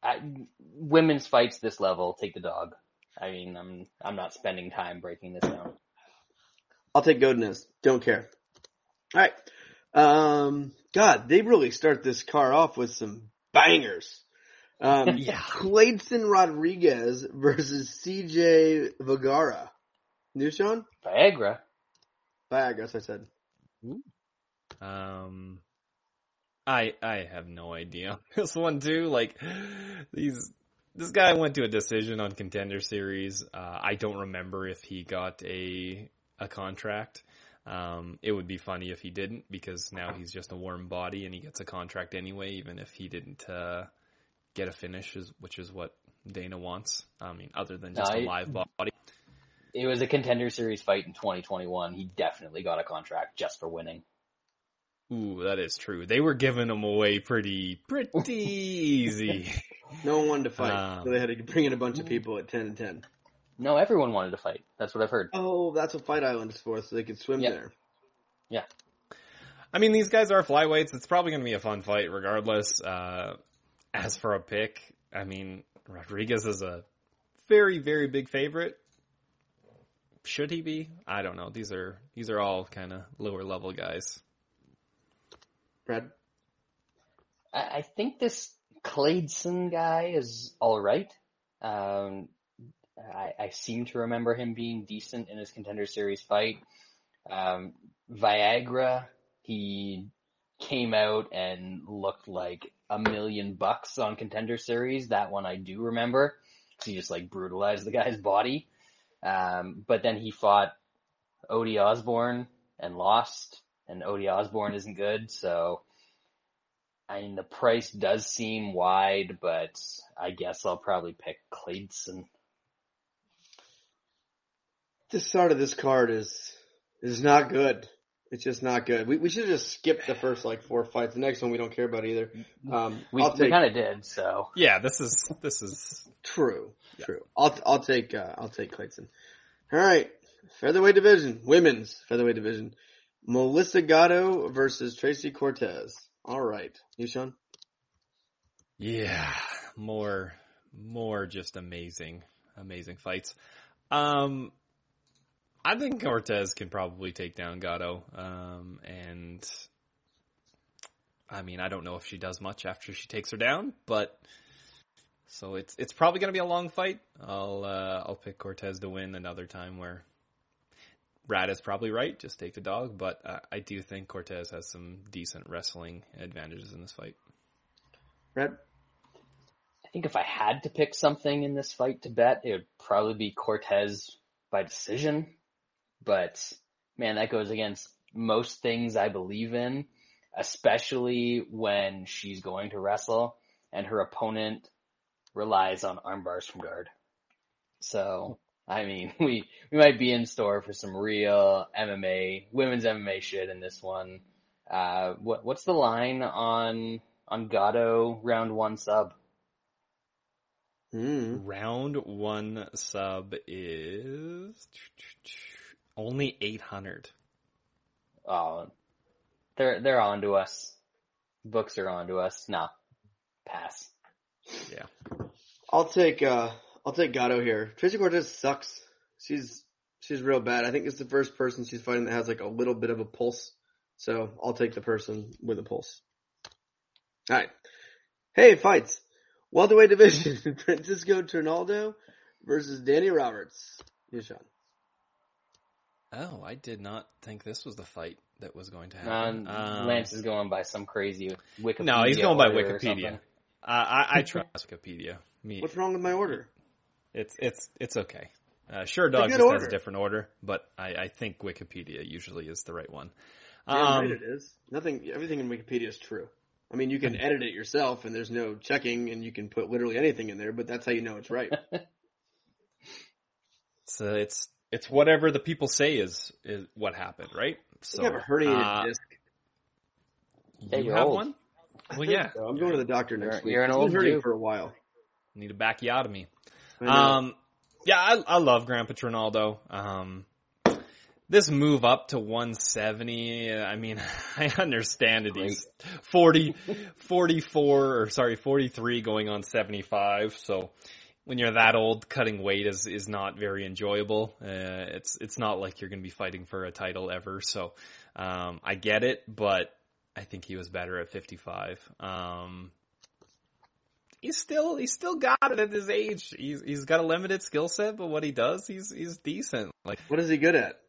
I, women's fights this level take the dog. I mean, I'm I'm not spending time breaking this down. I'll take Godinez. Don't care. All right. Um, God, they really start this car off with some bangers. Um, <laughs> Yeah. Kleydson Rodrigues versus CJ Vergara. New Sean? Viagra. Viagra, as I said. Um, I I have no idea. This one too, like these. This guy went to a decision on Contender Series. Uh, I don't remember if he got a a contract. Um, it would be funny if he didn't because now he's just a warm body and he gets a contract anyway, even if he didn't uh, get a finish, which is what Dana wants. I mean, other than just No, a I- live body. It was a contender series fight in 2021. He definitely got a contract just for winning. Ooh, that is true. They were giving him away pretty pretty <laughs> easy. No one wanted to fight, Um, so they had to bring in a bunch of people at 10 and 10. No, everyone wanted to fight. That's what I've heard. Oh, that's what Fight Island is for, so they could swim Yeah. there. Yeah. I mean, these guys are flyweights. It's probably going to be a fun fight regardless. Uh, as for a pick, I mean, Rodrigues is a very, very big favorite. Should he be? I don't know. These are these are all kind of lower level guys. Brad? I, I think this Kleydson guy is alright. Um, I, I seem to remember him being decent in his contender series fight. Um, Viagra, he came out and looked like a million bucks on contender series. That one I do remember. He just like brutalized the guy's body. Um, but then he fought Ode Osbourne and lost, and Ode Osbourne isn't good, so I mean the price does seem wide, but I guess I'll probably pick Kleydson. This start of this card is is not good. It's just not good. We we should just skip the first like four fights. The next one we don't care about either. Um, We, I'll we kind of did, so Yeah, this is this is true, true. I'll I'll take uh, I'll take Kleydson. All right, featherweight division, women's featherweight division. Melissa Gatto versus Tracy Cortez. All right, you Sean. Yeah, more, more just amazing, amazing fights. Um, I think Cortez can probably take down Gatto. Um, and I mean, I don't know if she does much after she takes her down, but so it's it's probably going to be a long fight. I'll uh, I'll pick Cortez to win another time where. Brad is probably right. Just take the dog, but uh, I do think Cortez has some decent wrestling advantages in this fight. Brad. I think if I had to pick something in this fight to bet, it would probably be Cortez by decision. But man, that goes against most things I believe in. especially when she's going to wrestle and her opponent relies on arm bars from guard. So, I mean, <laughs> we, we might be in store for some real MMA, women's MMA shit in this one. Uh, what, what's the line on, on Gatto round one sub? Mm. Round one sub is only 800. Oh, they're, they're on to us. Books are on to us. Nah, pass. Yeah. I'll take uh I'll take Gatto here. Tracy Cortez sucks. She's she's real bad. I think it's the first person she's fighting that has like a little bit of a pulse. So I'll take the person with a pulse. Alright. Hey, fights. Welterweight <laughs> division. Francisco Trinaldo versus Danny Roberts. Nishan. Oh, I did not think this was the fight that was going to happen. Um, Lance is going by some crazy Wikipedia. no, he's going by Wikipedia. Uh, I, I <laughs> trust Wikipedia. Me, What's wrong with my order? it's it's it's okay. Uh, sure, a dog good just has a different order, but I, I think Wikipedia usually is the right one. Damn Um, right it is. Nothing everything in Wikipedia is true. I mean you can edit it yourself and there's no checking and you can put literally anything in there, but that's how you know it's right. <laughs> it's, uh, it's it's whatever the people say is is what happened, right? So you have a herniated uh, disc. Yeah, you have old. one. Well, yeah, So I'm going to the doctor next You're- week. you're an It's old hurting for a while. need a backiotomy. I. Um, yeah, I, I love Grandpa Trinaldo. Um, this move up to 170, uh, I mean, <laughs> I understand it. He's 40, 44, or sorry, 43 going on 75. So when you're that old, cutting weight is, is not very enjoyable. Uh, it's, it's not like you're going to be fighting for a title ever. So, um, I get it, but I think he was better at 55. Um, he's still he's still got it at his age. He's he's got a limited skill set, but what he does, he's he's decent. Like what is he good at?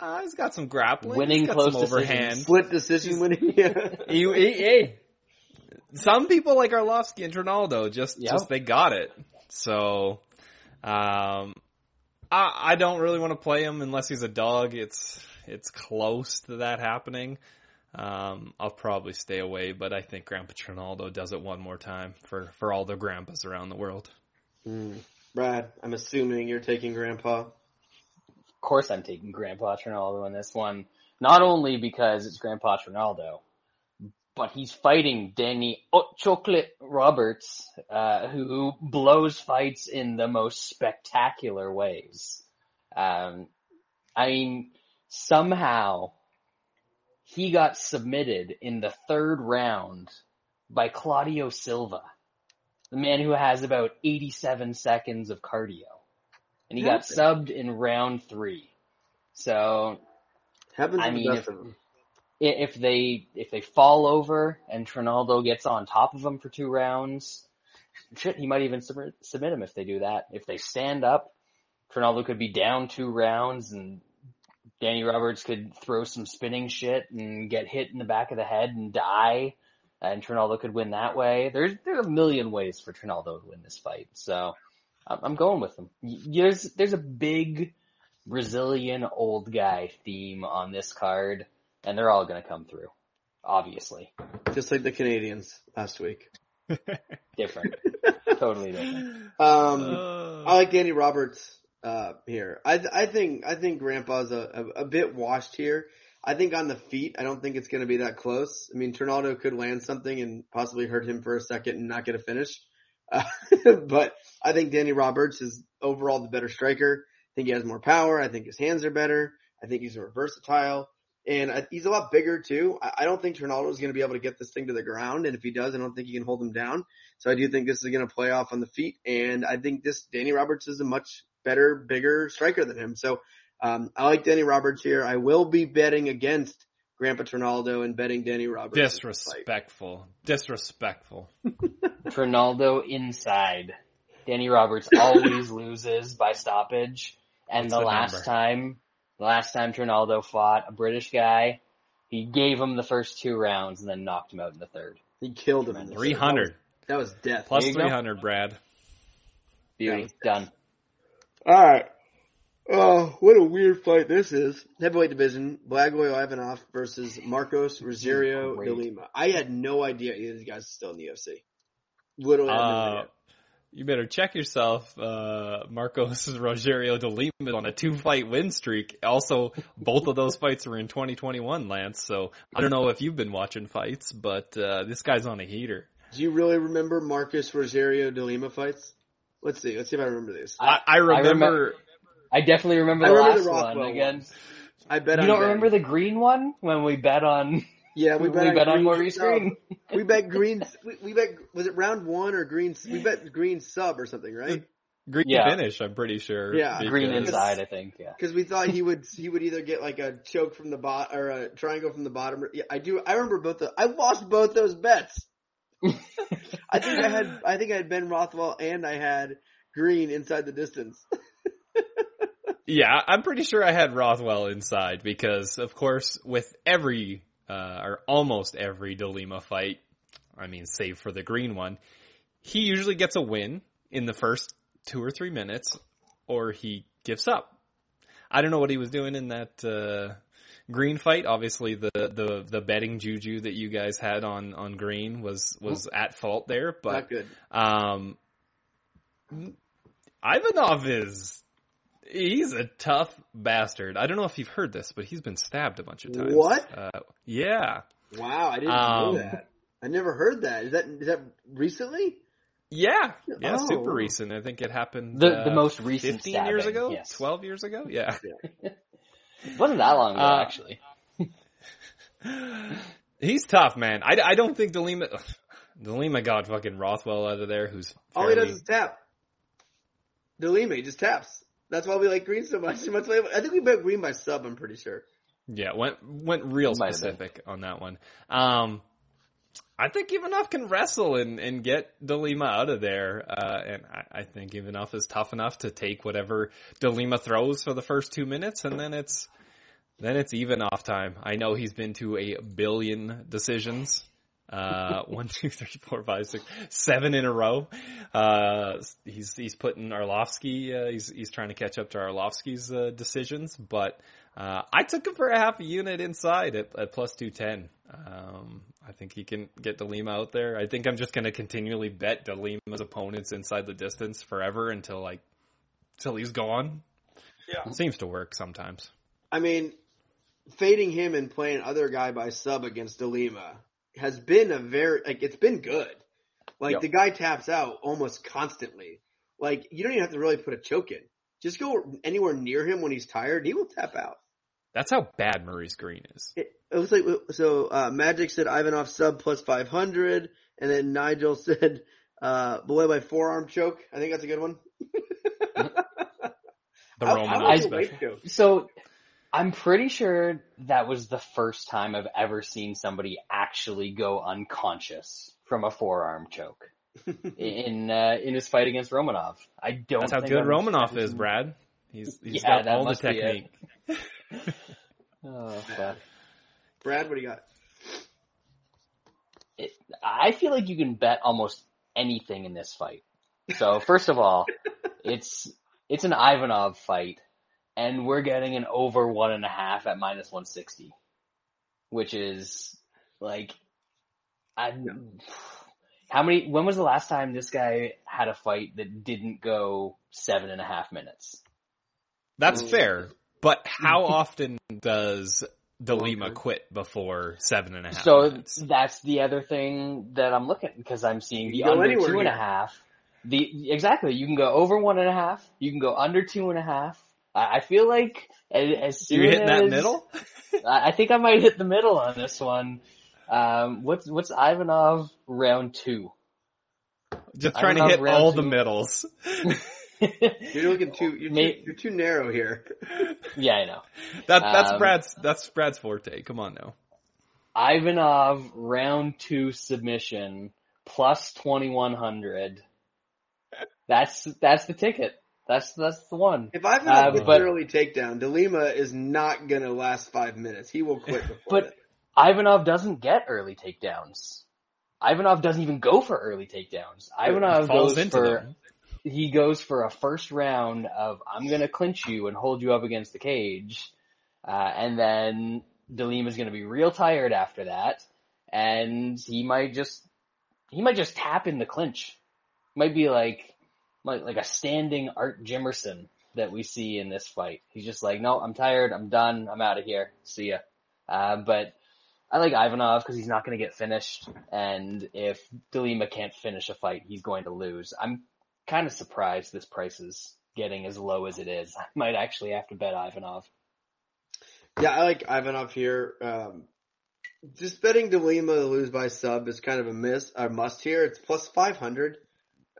uh, he's got some grappling, Winning he's got close some overhand. decisions. Split decision winning. <laughs> Yeah. he, he, hey, some people like Arlovski and Ronaldo just Yep. just they got it. So, um, I I don't really want to play him unless he's a dog. It's it's close to that happening. Um, I'll probably stay away, but I think Grandpa Trinaldo does it one more time for, for all the grandpas around the world. Hmm. Brad, I'm assuming you're taking Grandpa. Of course I'm taking Grandpa Trinaldo in this one. Not only because it's Grandpa Trinaldo, but he's fighting Danny Chocolate Roberts, uh, who blows fights in the most spectacular ways. Um, I mean, somehow he got submitted in the third round by Claudio Silva, the man who has about 87 seconds of cardio. And he got subbed in round three. So Happens I mean, if- of them. i- if they if they fall over and Trinaldo gets on top of him for two rounds, shit, he might even submit, submit him if they do that. If they stand up, Trinaldo could be down two rounds and Danny Roberts could throw some spinning shit and get hit in the back of the head and die, and Trinaldo could win that way. There's there's a million ways for Trinaldo to win this fight, so I'm, I'm going with him. There's there's a big Brazilian old guy theme on this card, and they're all going to come through. Obviously, Just like the Canadians last week. <laughs> different, totally different. <laughs> Um, Uh, I like Danny Roberts uh, here. I I think I think Grandpa's a, a, a bit washed here. I think on the feet, I don't think it's going to be that close. I mean, Trinaldo could land something and possibly hurt him for a second and not get a finish. Uh, <laughs> but I think Danny Roberts is overall the better striker. I think he has more power. I think his hands are better. I think he's more versatile. And he's a lot bigger too. I, I don't think Trinaldo is going to be able to get this thing to the ground. And if he does, I don't think he can hold him down. So I do think this is going to play off on the feet. And I think this Danny Roberts is a much better, bigger striker than him. So um, I like Danny Roberts here. I will be betting against Grandpa Trinaldo and betting Danny Roberts. in this fight. disrespectful. Disrespectful. <laughs> Trinaldo inside. Danny Roberts always <laughs> loses by stoppage. And What's the the last time, the last time Trinaldo fought a British guy, he gave him the first two rounds and then knocked him out in the third. He killed him. in this. 300. That was, that was death. Plus There you go. 300, Brad. Beauty. Done. All right. Oh, what a weird fight this is. Heavyweight division, Blagoy Ivanov versus Marcos Rogerio de Lima. I had no idea either of these guys are still in the UFC. Literally, had no Uh, idea. You better check yourself. Uh, Marcos <laughs> Rogerio de Lima on a two fight win streak. Also, both of those fights were in 2021, Lance. So I don't know if you've been watching fights, but uh, this guy's on a heater. Do you really remember Marcus Rogerio de Lima fights? Let's see. Let's see if I remember these. I, I remember. remember- I definitely remember I remember last the one again. ones. I bet You on don't Ben. remember the Greene one when we bet on Yeah, we we, bet, bet, on Greene Maurice sub. Greene? <laughs> We bet Greene. We, we bet was it round one or Greene? We bet Greene sub or something, right? Greene Yeah. finish, I'm pretty sure. Yeah. Greene inside, I think. Yeah. Because we thought he would <laughs> he would either get like a choke from the bot or a triangle from the bottom. Yeah, I do. I remember both. The, I lost both those bets. <laughs> I think I had I think I had Ben Rothwell and I had Greene inside the distance. Yeah, I'm pretty sure I had Rothwell inside because, of course, with every, uh, or almost every DeLima fight, I mean, save for the Greene one, he usually gets a win in the first two or three minutes, or he gives up. I don't know what he was doing in that, uh, Greene fight. Obviously the, the, the betting juju that you guys had on, on Greene was, was at fault there, but, um, Ivanov is he's a tough bastard. I don't know if you've heard this, but he's been stabbed a bunch of times. What? Uh, yeah, Wow, I didn't Um, know that. I never heard that. Is that is that recently? yeah, yeah. Oh. Super recent. I think it happened The uh, the most recent fifteen years ago, Yes. twelve years ago. Yeah, It <laughs> wasn't that long ago, Uh, actually. <laughs> he's tough, man. I, I don't think Delima Delima got fucking Rothwell out of there, who's All he does is tap. Delima, he just taps. That's why we like Greene so much. <laughs> That's why- I think we bet Greene by sub. I'm pretty sure. Yeah, went went real Might specific on that one. Um, I think Ivanov can wrestle and, and get Delima out of there, uh, and I, I think Ivanov is tough enough to take whatever Delima throws for the first two minutes, and then it's then it's Ivanov time. I know he's been to a billion decisions. Uh, <laughs> one, two, three, four, five, six, seven in a row. Uh, he's, he's putting Arlovski, uh, he's, he's trying to catch up to Arlovski's, uh, decisions, but, uh, I took him for a half a unit inside at, at plus 210. Um, I think he can get Delima out there. I think I'm just going to continually bet Delima's opponents inside the distance forever until like, till he's gone. Yeah. Seems to work sometimes. I mean, fading him and playing other guy by sub against Delima has been a very like it's been good. Like Yep. the guy taps out almost constantly. Like you don't even have to really put a choke in. Just go anywhere near him when he's tired, he will tap out. That's how bad Maurice Greene is. It, it was like so. Uh, Magic said Ivanov sub plus five hundred, and then Nigel <laughs> said uh, below by forearm choke. I think that's a good one. <laughs> The I- I Romanov like the special. choke. So I'm pretty sure that was the first time I've ever seen somebody actually go unconscious from a forearm choke <laughs> in uh, in his fight against Romanov. I don't. That's how think good I'm- Romanov is, Brad. He's <laughs> he's Yeah, got that all the must be it. technique. <laughs> Oh, fuck. Brad, what do you got? it, I feel like you can bet almost anything in this fight. So first of all, it's it's an Ivanov fight, and we're getting an over one and a half at minus one sixty, which is like, I. How many? When was the last time this guy had a fight that didn't go seven and a half minutes? That's Mm. fair, but how <laughs> often does Delima quit before seven and a half So minutes? that's the other thing that I'm looking because I'm seeing the You can under anywhere two and a half. The exactly, you can go over one and a half. You can go under two and a half. I, I feel like as, as soon You hitting that middle? <laughs> I I think I might hit the middle on this one. Um, what's what's Ivanov round two? Just I trying to hit round all the middles. <laughs> You're looking too. You're, May- too, you're too narrow here. <laughs> yeah, I know. That that's Um, Brad's that's Brad's forte. Come on now. Ivanov round two submission plus twenty one hundred. That's that's the ticket. That's that's the one. If Ivanov Uh, gets but- an early takedown, Delima is not gonna last five minutes. He will quit before But Ivanov doesn't get early takedowns. Ivanov doesn't even go for early takedowns. Ivanov Falls goes into for them. he goes for a first round of I'm gonna clinch you and hold you up against the cage, uh, and then Delima is gonna be real tired after that, and he might just he might just tap in the clinch. Might be like like like a standing Art Jimmerson that we see in this fight. He's just like, no, I'm tired, I'm done, I'm out of here, see ya. Uh, but I like Ivanov because he's not going to get finished, and if Delima can't finish a fight, he's going to lose. I'm kind of surprised this price is getting as low as it is. <laughs> I might actually have to bet Ivanov. Yeah, I like Ivanov here. Um, just betting Delima to lose by sub is kind of a miss, a must here. It's plus 500.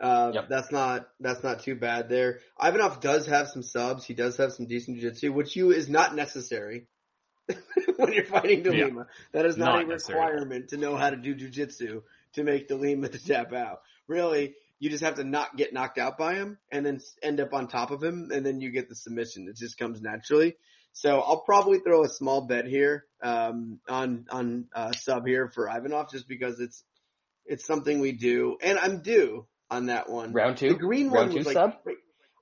Uh, Yep. that's not, that's not too bad there. Ivanov does have some subs. He does have some decent jiu-jitsu, which you is not necessary <laughs> when you're fighting Delima. That is not, Not a requirement to know how to do jiu-jitsu to make Delima to tap out. Really, you just have to not get knocked out by him and then end up on top of him and then you get the submission. It just comes naturally. So I'll probably throw a small bet here, um, on, on, uh, sub here for Ivanov just because it's, it's something we do and I'm due on that one. Round two? The Greene Round one was like, sub?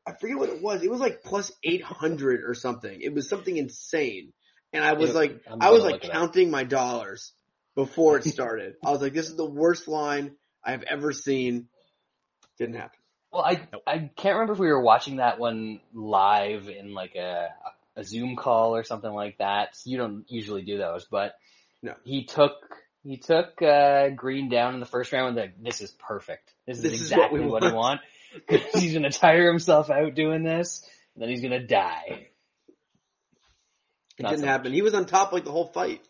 I forget what it was. It was like plus 800 or something. It was something insane. And I was like, I'm I was like look it up. counting my dollars before it <laughs> started. I was like, this is the worst line I've ever seen. Didn't happen. Well, I I can't remember if we were watching that one live in like a a Zoom call or something like that. You don't usually do those, but No. he took he took uh, Greene down in the first round. And like, this is perfect. This is This is what exactly we what, he want." want. <laughs> he's gonna tire himself out doing this, and then he's gonna die. It Not didn't so happen. He was on top like the whole fight.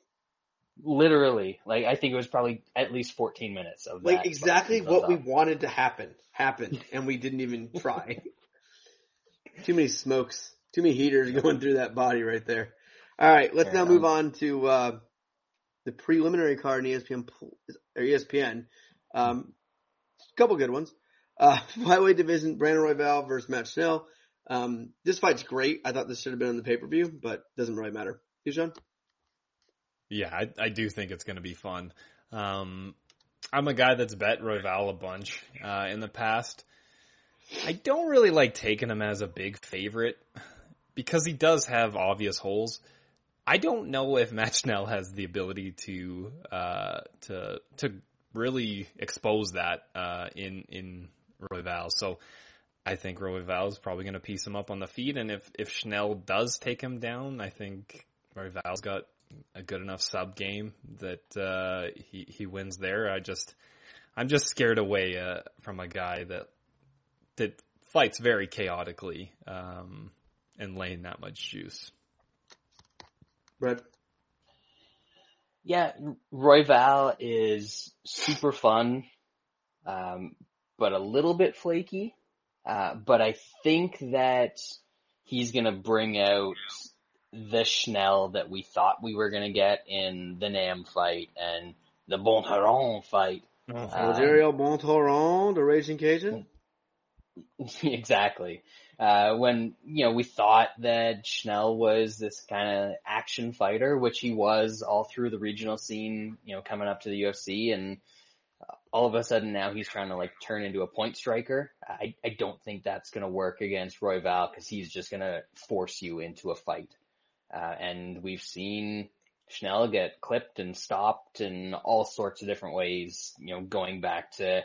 Literally, like I think it was probably at least 14 minutes of that. Like exactly what we wanted to happen happened, <laughs> and we didn't even try. Too many smokes, too many heaters going through that body right there. All right, let's Fair now move on to uh, the preliminary card in ESPN or ESPN. Um, couple good ones. Uh, <laughs> flyweight division: Brandon Royval versus Matt Schnell. Um, this fight's great. I thought this should have been on the pay per view, but doesn't really matter. You, Sean? Yeah, I, I do think it's going to be fun. Um, I'm a guy that's bet Royval a bunch uh, in the past. I don't really like taking him as a big favorite because he does have obvious holes. I don't know if Matt Schnell has the ability to uh, to to really expose that uh, in in Royval. So I think Royval is probably going to piece him up on the feet, and if if Schnell does take him down, I think Royval's got a good enough sub game that uh, he he wins there. I just I'm just scared away uh, from a guy that that fights very chaotically um, and laying that much juice. Brett? Yeah, Royval is super fun, um, but a little bit flaky. Uh, but I think that he's gonna bring out the Schnell that we thought we were gonna get in the Nam fight and the Bontorin fight. Um, Rogerio Bontorin, the Raging Cajun. <laughs> exactly. Uh, when, you know, we thought that Schnell was this kind of action fighter, which he was all through the regional scene, you know, coming up to the UFC and all of a sudden now he's trying to like turn into a point striker. I, I don't think that's going to work against Royval because he's just going to force you into a fight. Uh, and we've seen Schnell get clipped and stopped in all sorts of different ways, you know, going back to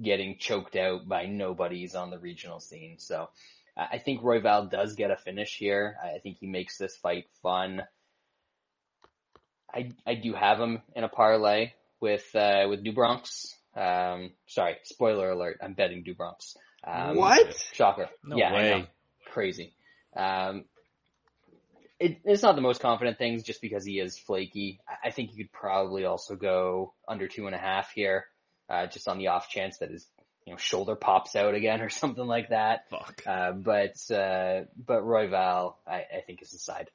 getting choked out by nobodies on the regional scene. So I I think Royval does get a finish here. I I think he makes this fight fun. I I do have him in a parlay with uh, with Do Bronx. Um, sorry, spoiler alert. I'm betting Do Bronx. Um, what? Shocker. No yeah, I know. way. Crazy. Um, it, it's not the most confident things just because he is flaky. I, I think you could probably also go under two and a half here, uh, just on the off chance that his, you know, shoulder pops out again or <laughs> something like that. Fuck. Uh, but, uh, but Royval, I, I think is the side.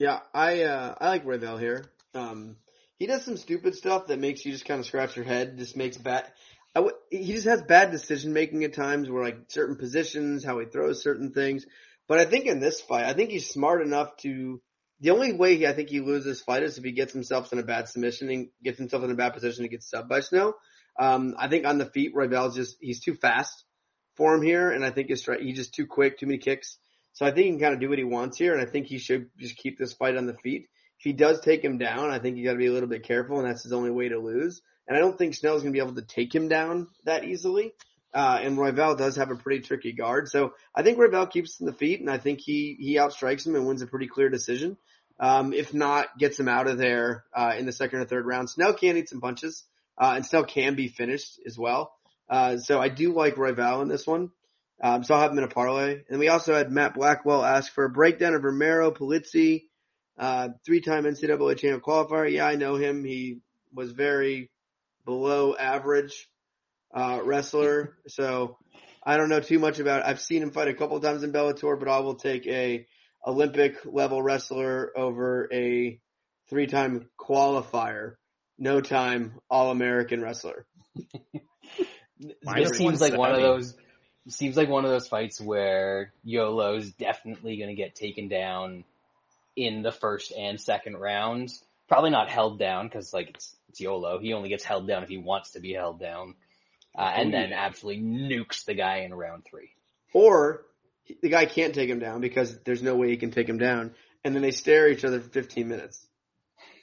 Yeah, I uh, I like Royval here. Um, he does some stupid stuff that makes you just kind of scratch your head. Just makes bad. I w- he just has bad decision making at times, where like certain positions, how he throws certain things. But I think in this fight, I think he's smart enough to. The only way he, I think he loses this fight is if he gets himself in a bad submission and gets himself in a bad position to get subbed by Snow. Um, I think on the feet, Royval's just he's too fast. for him here, and I think his he's just too quick, too many kicks. So I think he can kind of do what he wants here, and I think he should just keep this fight on the feet. If he does take him down, I think you got to be a little bit careful, and that's his only way to lose. And I don't think Schnell's going to be able to take him down that easily. Uh, and Royval does have a pretty tricky guard, so I think Royval keeps in the feet, and I think he he outstrikes him and wins a pretty clear decision. Um, if not, gets him out of there uh, in the second or third round. Snell can eat some punches, uh, and still can be finished as well. Uh, so I do like Royval in this one. Um, so I'll have him in a parlay. And we also had Matt Blackwell ask for a breakdown of Romero Polizzi, uh, three-time NCAA champ qualifier. Yeah, I know him. He was very below average, uh, wrestler. So I don't know too much about it. I've seen him fight a couple times in Bellator, but I will take a Olympic level wrestler over a three-time qualifier, no time All-American wrestler. Minus <laughs> This seems like one of 170. those. Seems like one of those fights where Yolo's definitely going to get taken down in the first and second rounds. Probably not held down because like it's, it's Yolo. He only gets held down if he wants to be held down, uh, and then absolutely nukes the guy in round three. Or the guy can't take him down because there's no way he can take him down. And then they stare at each other for 15 minutes.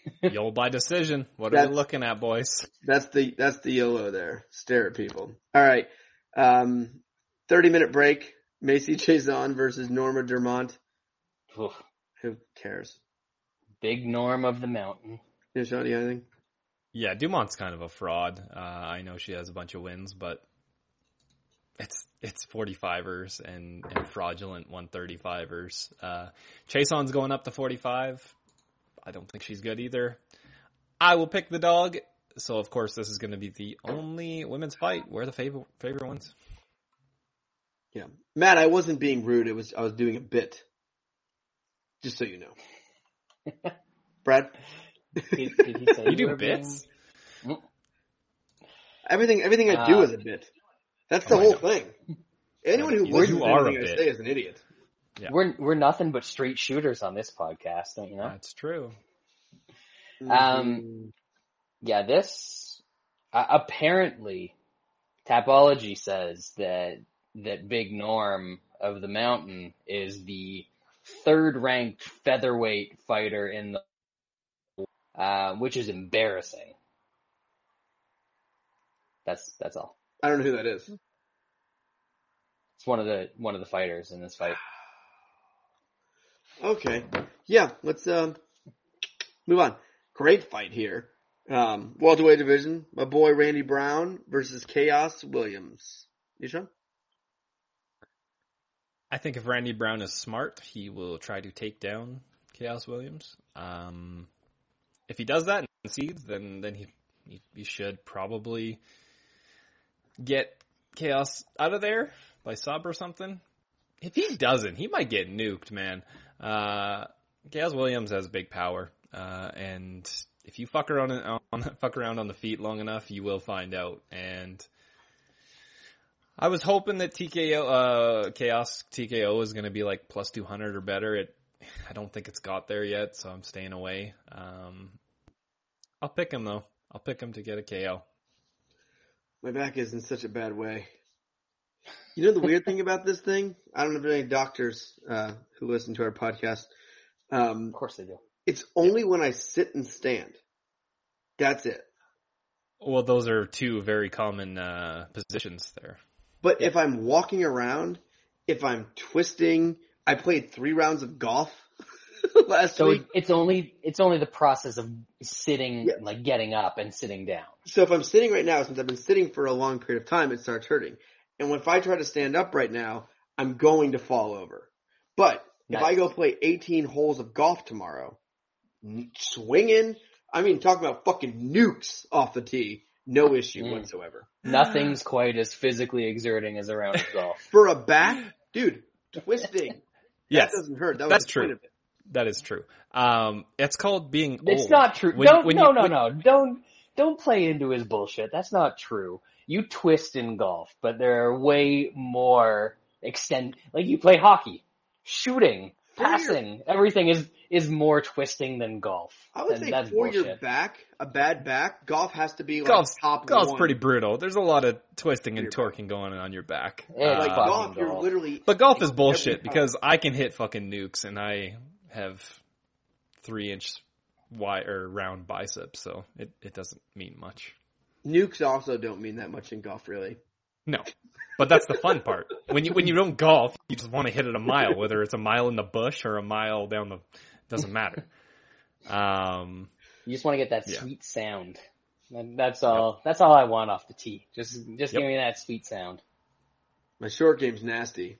<laughs> You'll by decision. What are That's- we looking at, boys? That's the, that's the YOLO there. Stare at people. All right. Um, 30 minute break. Macy <laughs> Chiasson versus Norma Dumont. Oof. Who cares? Big Norm of the Mountain. Yeah, Sean, you got anything? Yeah, Dumont's kind of a fraud. Uh, I know she has a bunch of wins, but it's it's 45ers and, and fraudulent 135ers. Uh, Chiasson's going up to 45. I don't think she's good either. I will pick the dog. So of course this is going to be the only women's fight where the favorite favorite wins. Yeah. Matt, I wasn't being rude. It was, I was doing a bit. Just so you know. <laughs> Brad? Did, did he <laughs> say You do were being- bits. Everything, everything I do Uh, is a bit. That's the oh, whole thing. <laughs> Anyone who You- listens you to are a anything I bit. say is an idiot. Yeah. We're we're nothing but straight shooters on this podcast, don't you know? That's true. Um, yeah, this uh, apparently Tapology says that that Big Norm of the Mountain is the third ranked featherweight fighter in the, uh, which is embarrassing. That's that's all. I don't know who that is. It's one of the one of the fighters in this fight. Okay. Yeah, let's um move on. Great fight here. Um welterweight division. My boy Randy Brown versus Khaos Williams. You sure? I think if Randy Brown is smart, he will try to take down Khaos Williams. Um, if he does that and concedes, then then he, he he should probably get Khaos out of there by sub or something. If he doesn't, he might get nuked, man. Uh, Khaos Williams has big power, uh, and if you fuck around on <laughs> fuck around on the feet long enough, you will find out. And I was hoping that TKO, uh, Khaos TKO is going to be like plus 200 or better. It, I don't think it's got there yet, so I'm staying away. Um, I'll pick him though. I'll pick him to get a KO. My back is in such a bad way. You know the weird thing about this thing? I don't know if there are any doctors uh, who listen to our podcast. Um, Of course they do. it's only when I sit and stand. That's it. Well, those are two very common, uh, positions there. But if I'm walking around, if I'm twisting, I played three rounds of golf <laughs> last So week. it's only it's only the process of sitting, Yeah. like getting up and sitting down. So if I'm sitting right now, since I've been sitting for a long period of time, it starts hurting. And if I try to stand up right now, I'm going to fall over. But if I go play 18 holes of golf tomorrow, swinging, I mean, talk about fucking nukes off the tee, no issue Mm. whatsoever. Nothing's quite as physically exerting as a round of golf. <laughs> For a back, dude, twisting, <laughs> Yes, that doesn't hurt. That was that's the point true. of it. that is true. Um, it's called being It's old. not true. When- don't when no you- no when- no don't don't play into his bullshit. That's not true. You twist in golf, but there are way more extend. Like you play hockey, shooting, For your- passing. Everything is is more twisting than golf. I would and say that's for your back, a bad back, golf has to be like golf's top golf's one. pretty brutal. There's a lot of twisting and Your torquing going on your back. It's Uh, Like fucking golf, you're golf. literally. But golf is bullshit because I can hit fucking nukes and I have three inch wide or round biceps, so it, it doesn't mean much. Nukes also don't mean that much in golf, really. No. But that's the fun part. When you when you don't golf, you just want to hit it a mile, whether it's a mile in the bush or a mile down the doesn't matter. Um You just want to get that Yeah. sweet sound. That's all. That's all I want off the tee. Just, just Yep. give me that sweet sound. My short game's nasty.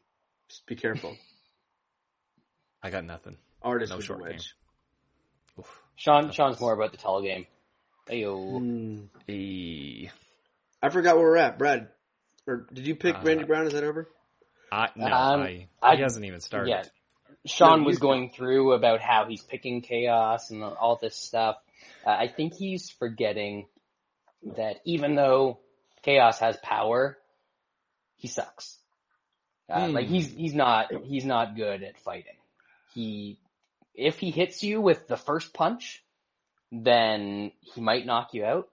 Just be careful. <laughs> I got nothing. Artist No short the wedge. Oof. Sean, Sean's more about the tall game. Ayo. Hmm. E- I forgot where we're at, Brad. Or did you pick Uh, Randy Brown? Is that over? I, no, Um, I, I- he hasn't even started. Yeah. Sean No, was he's going through about how he's picking Khaos and all this stuff. Uh, I think he's forgetting that even though Khaos has power, he sucks. Uh, Hmm. Like he's he's not he's not good at fighting. He if he hits you with the first punch, then he might knock you out.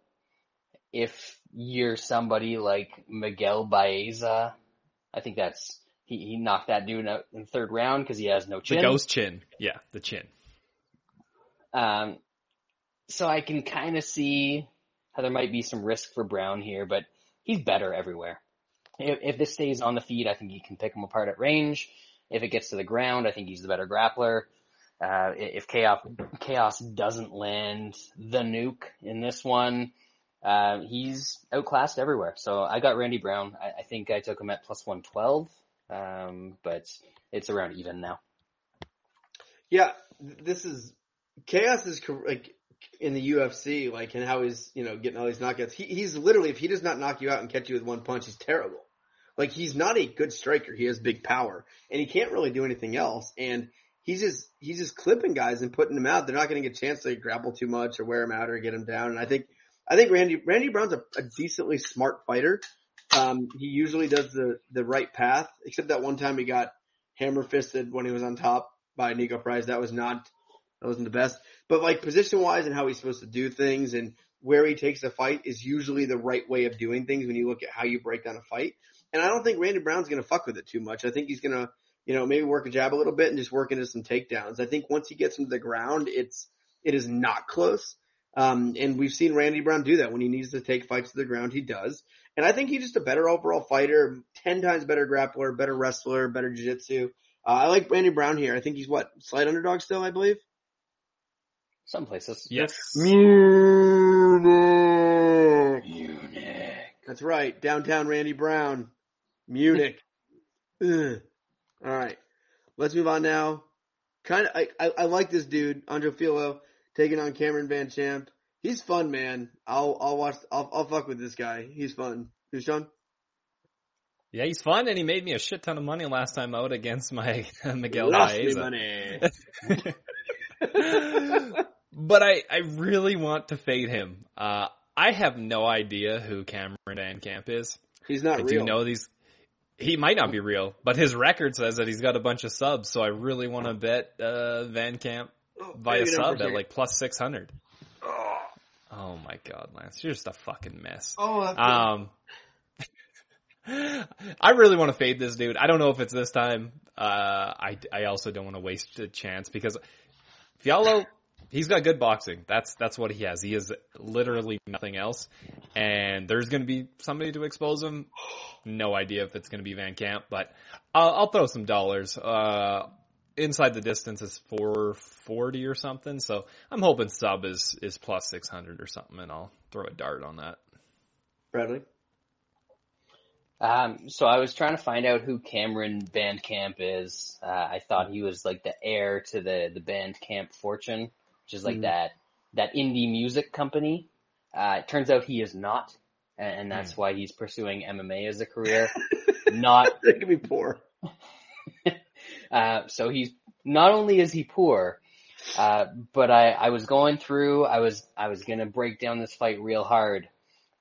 If you're somebody like Miguel Baeza, I think that's he, he knocked that dude out in the third round because he has no chin. The ghost chin. Yeah, the chin. Um, so I can kind of see how there might be some risk for Brown here, but he's better everywhere. If, if this stays on the feet, I think he can pick him apart at range. If it gets to the ground, I think he's the better grappler. Uh, if Khaos, Khaos doesn't land the nuke in this one, uh, he's outclassed everywhere. So I got Randy Brown. I, I think I took him at plus 112. Um, but it's around even now. Yeah, this is Khaos is like in the UFC, like and how he's you know getting all these knockouts. He, he's literally if he does not knock you out and catch you with one punch, he's terrible. Like he's not a good striker. He has big power, and he can't really do anything else. And he's just he's just clipping guys and putting them out. They're not getting a chance to grapple too much or wear him out or get him down. And I think I think Randy Randy Brown's a, a decently smart fighter. Um, he usually does the the right path, except that one time he got hammer fisted when he was on top by Niko Price. That was not that wasn't the best. But like position wise and how he's supposed to do things and where he takes the fight is usually the right way of doing things when you look at how you break down a fight. And I don't think Randy Brown's gonna fuck with it too much. I think he's gonna, you know, maybe work a jab a little bit and just work into some takedowns. I think once he gets into the ground, it's it is not close. Um, and we've seen Randy Brown do that when he needs to take fights to the ground. He does. And I think he's just a better overall fighter, 10 times better grappler, better wrestler, better jiu-jitsu. Uh, I like Randy Brown here. I think he's what, slight underdog still, I believe? Some places. Yes. Munich. Munich. That's right. Downtown Randy Brown. Munich. <laughs> All right. Let's move on now. Kind of, I, I, I like this dude, Andre Fili, taking on Cameron VanCamp. He's fun, man. I'll, I'll watch, I'll, I'll fuck with this guy. He's fun. Who's Sean? Yeah, he's fun, and he made me a shit ton of money last time out against my <laughs> Miguel Lost me money. <laughs> but I, I really want to fade him. Uh, I have no idea who Cameron VanCamp is. He's not I real. do you know these. He might not be real, but his record says that he's got a bunch of subs. So I really want to bet uh, VanCamp Oh, via maybe not for a sub at like plus six hundred. Oh, Oh my god, Lance, you're just a fucking mess. oh Um, <laughs> I really want to fade this dude. I don't know if it's this time. Uh, I, I also don't want to waste a chance because Fili, he's got good boxing. That's, that's what he has. He is literally nothing else. And there's going to be somebody to expose him. No idea if it's going to be VanCamp, but I'll, I'll throw some dollars. Uh, inside the distance is 440 or something. So I'm hoping sub is, is plus 600 or something and I'll throw a dart on that. Bradley. Um, so I was trying to find out who Cameron Bandcamp is. Uh, I thought he was like the heir to the the Bandcamp fortune, which is like Mhm. that that indie music company. Uh, it turns out he is not, and, and that's why he's pursuing MMA as a career. <laughs> not <laughs> That could be poor. <laughs> uh, so he's not only is he poor, uh, but I, I was going through, I was, I was gonna break down this fight real hard,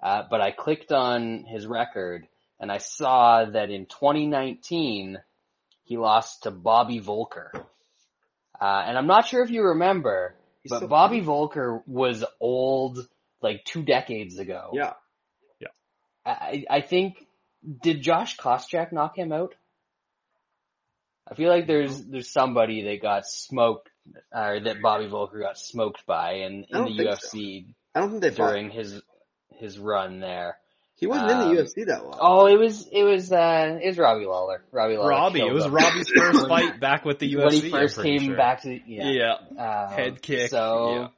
uh, but I clicked on his record and I saw that in 2019 he lost to Bobby Voelker. Uh, and I'm not sure if you remember, He's but so Bobby Voelker was old like two decades ago. Yeah. Yeah. I, I think, did Josh Koscheck knock him out? I feel like there's, there's somebody that got smoked, or that Bobby Voelker got smoked by in, in the think UFC I don't think they fought. during his, his run there. He wasn't um, in the UFC that long. Oh, it was, it was, uh, it was Robbie Lawler. Robbie Lawler. Robbie. It was him. Robbie's first <laughs> fight back with the UFC. when he first came sure. back to, yeah. Yeah. Um, Head kick. So,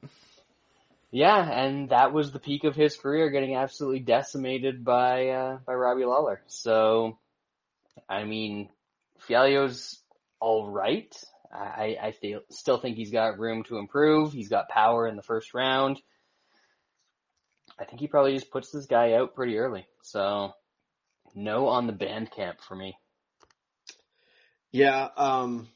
yeah. and that was the peak of his career, getting absolutely decimated by uh, by Robbie Lawler. So, I mean, Fili's all right. I, I still still think he's got room to improve. He's got power in the first round. I think he probably just puts this guy out pretty early. So, no on the band camp for me. Yeah, um,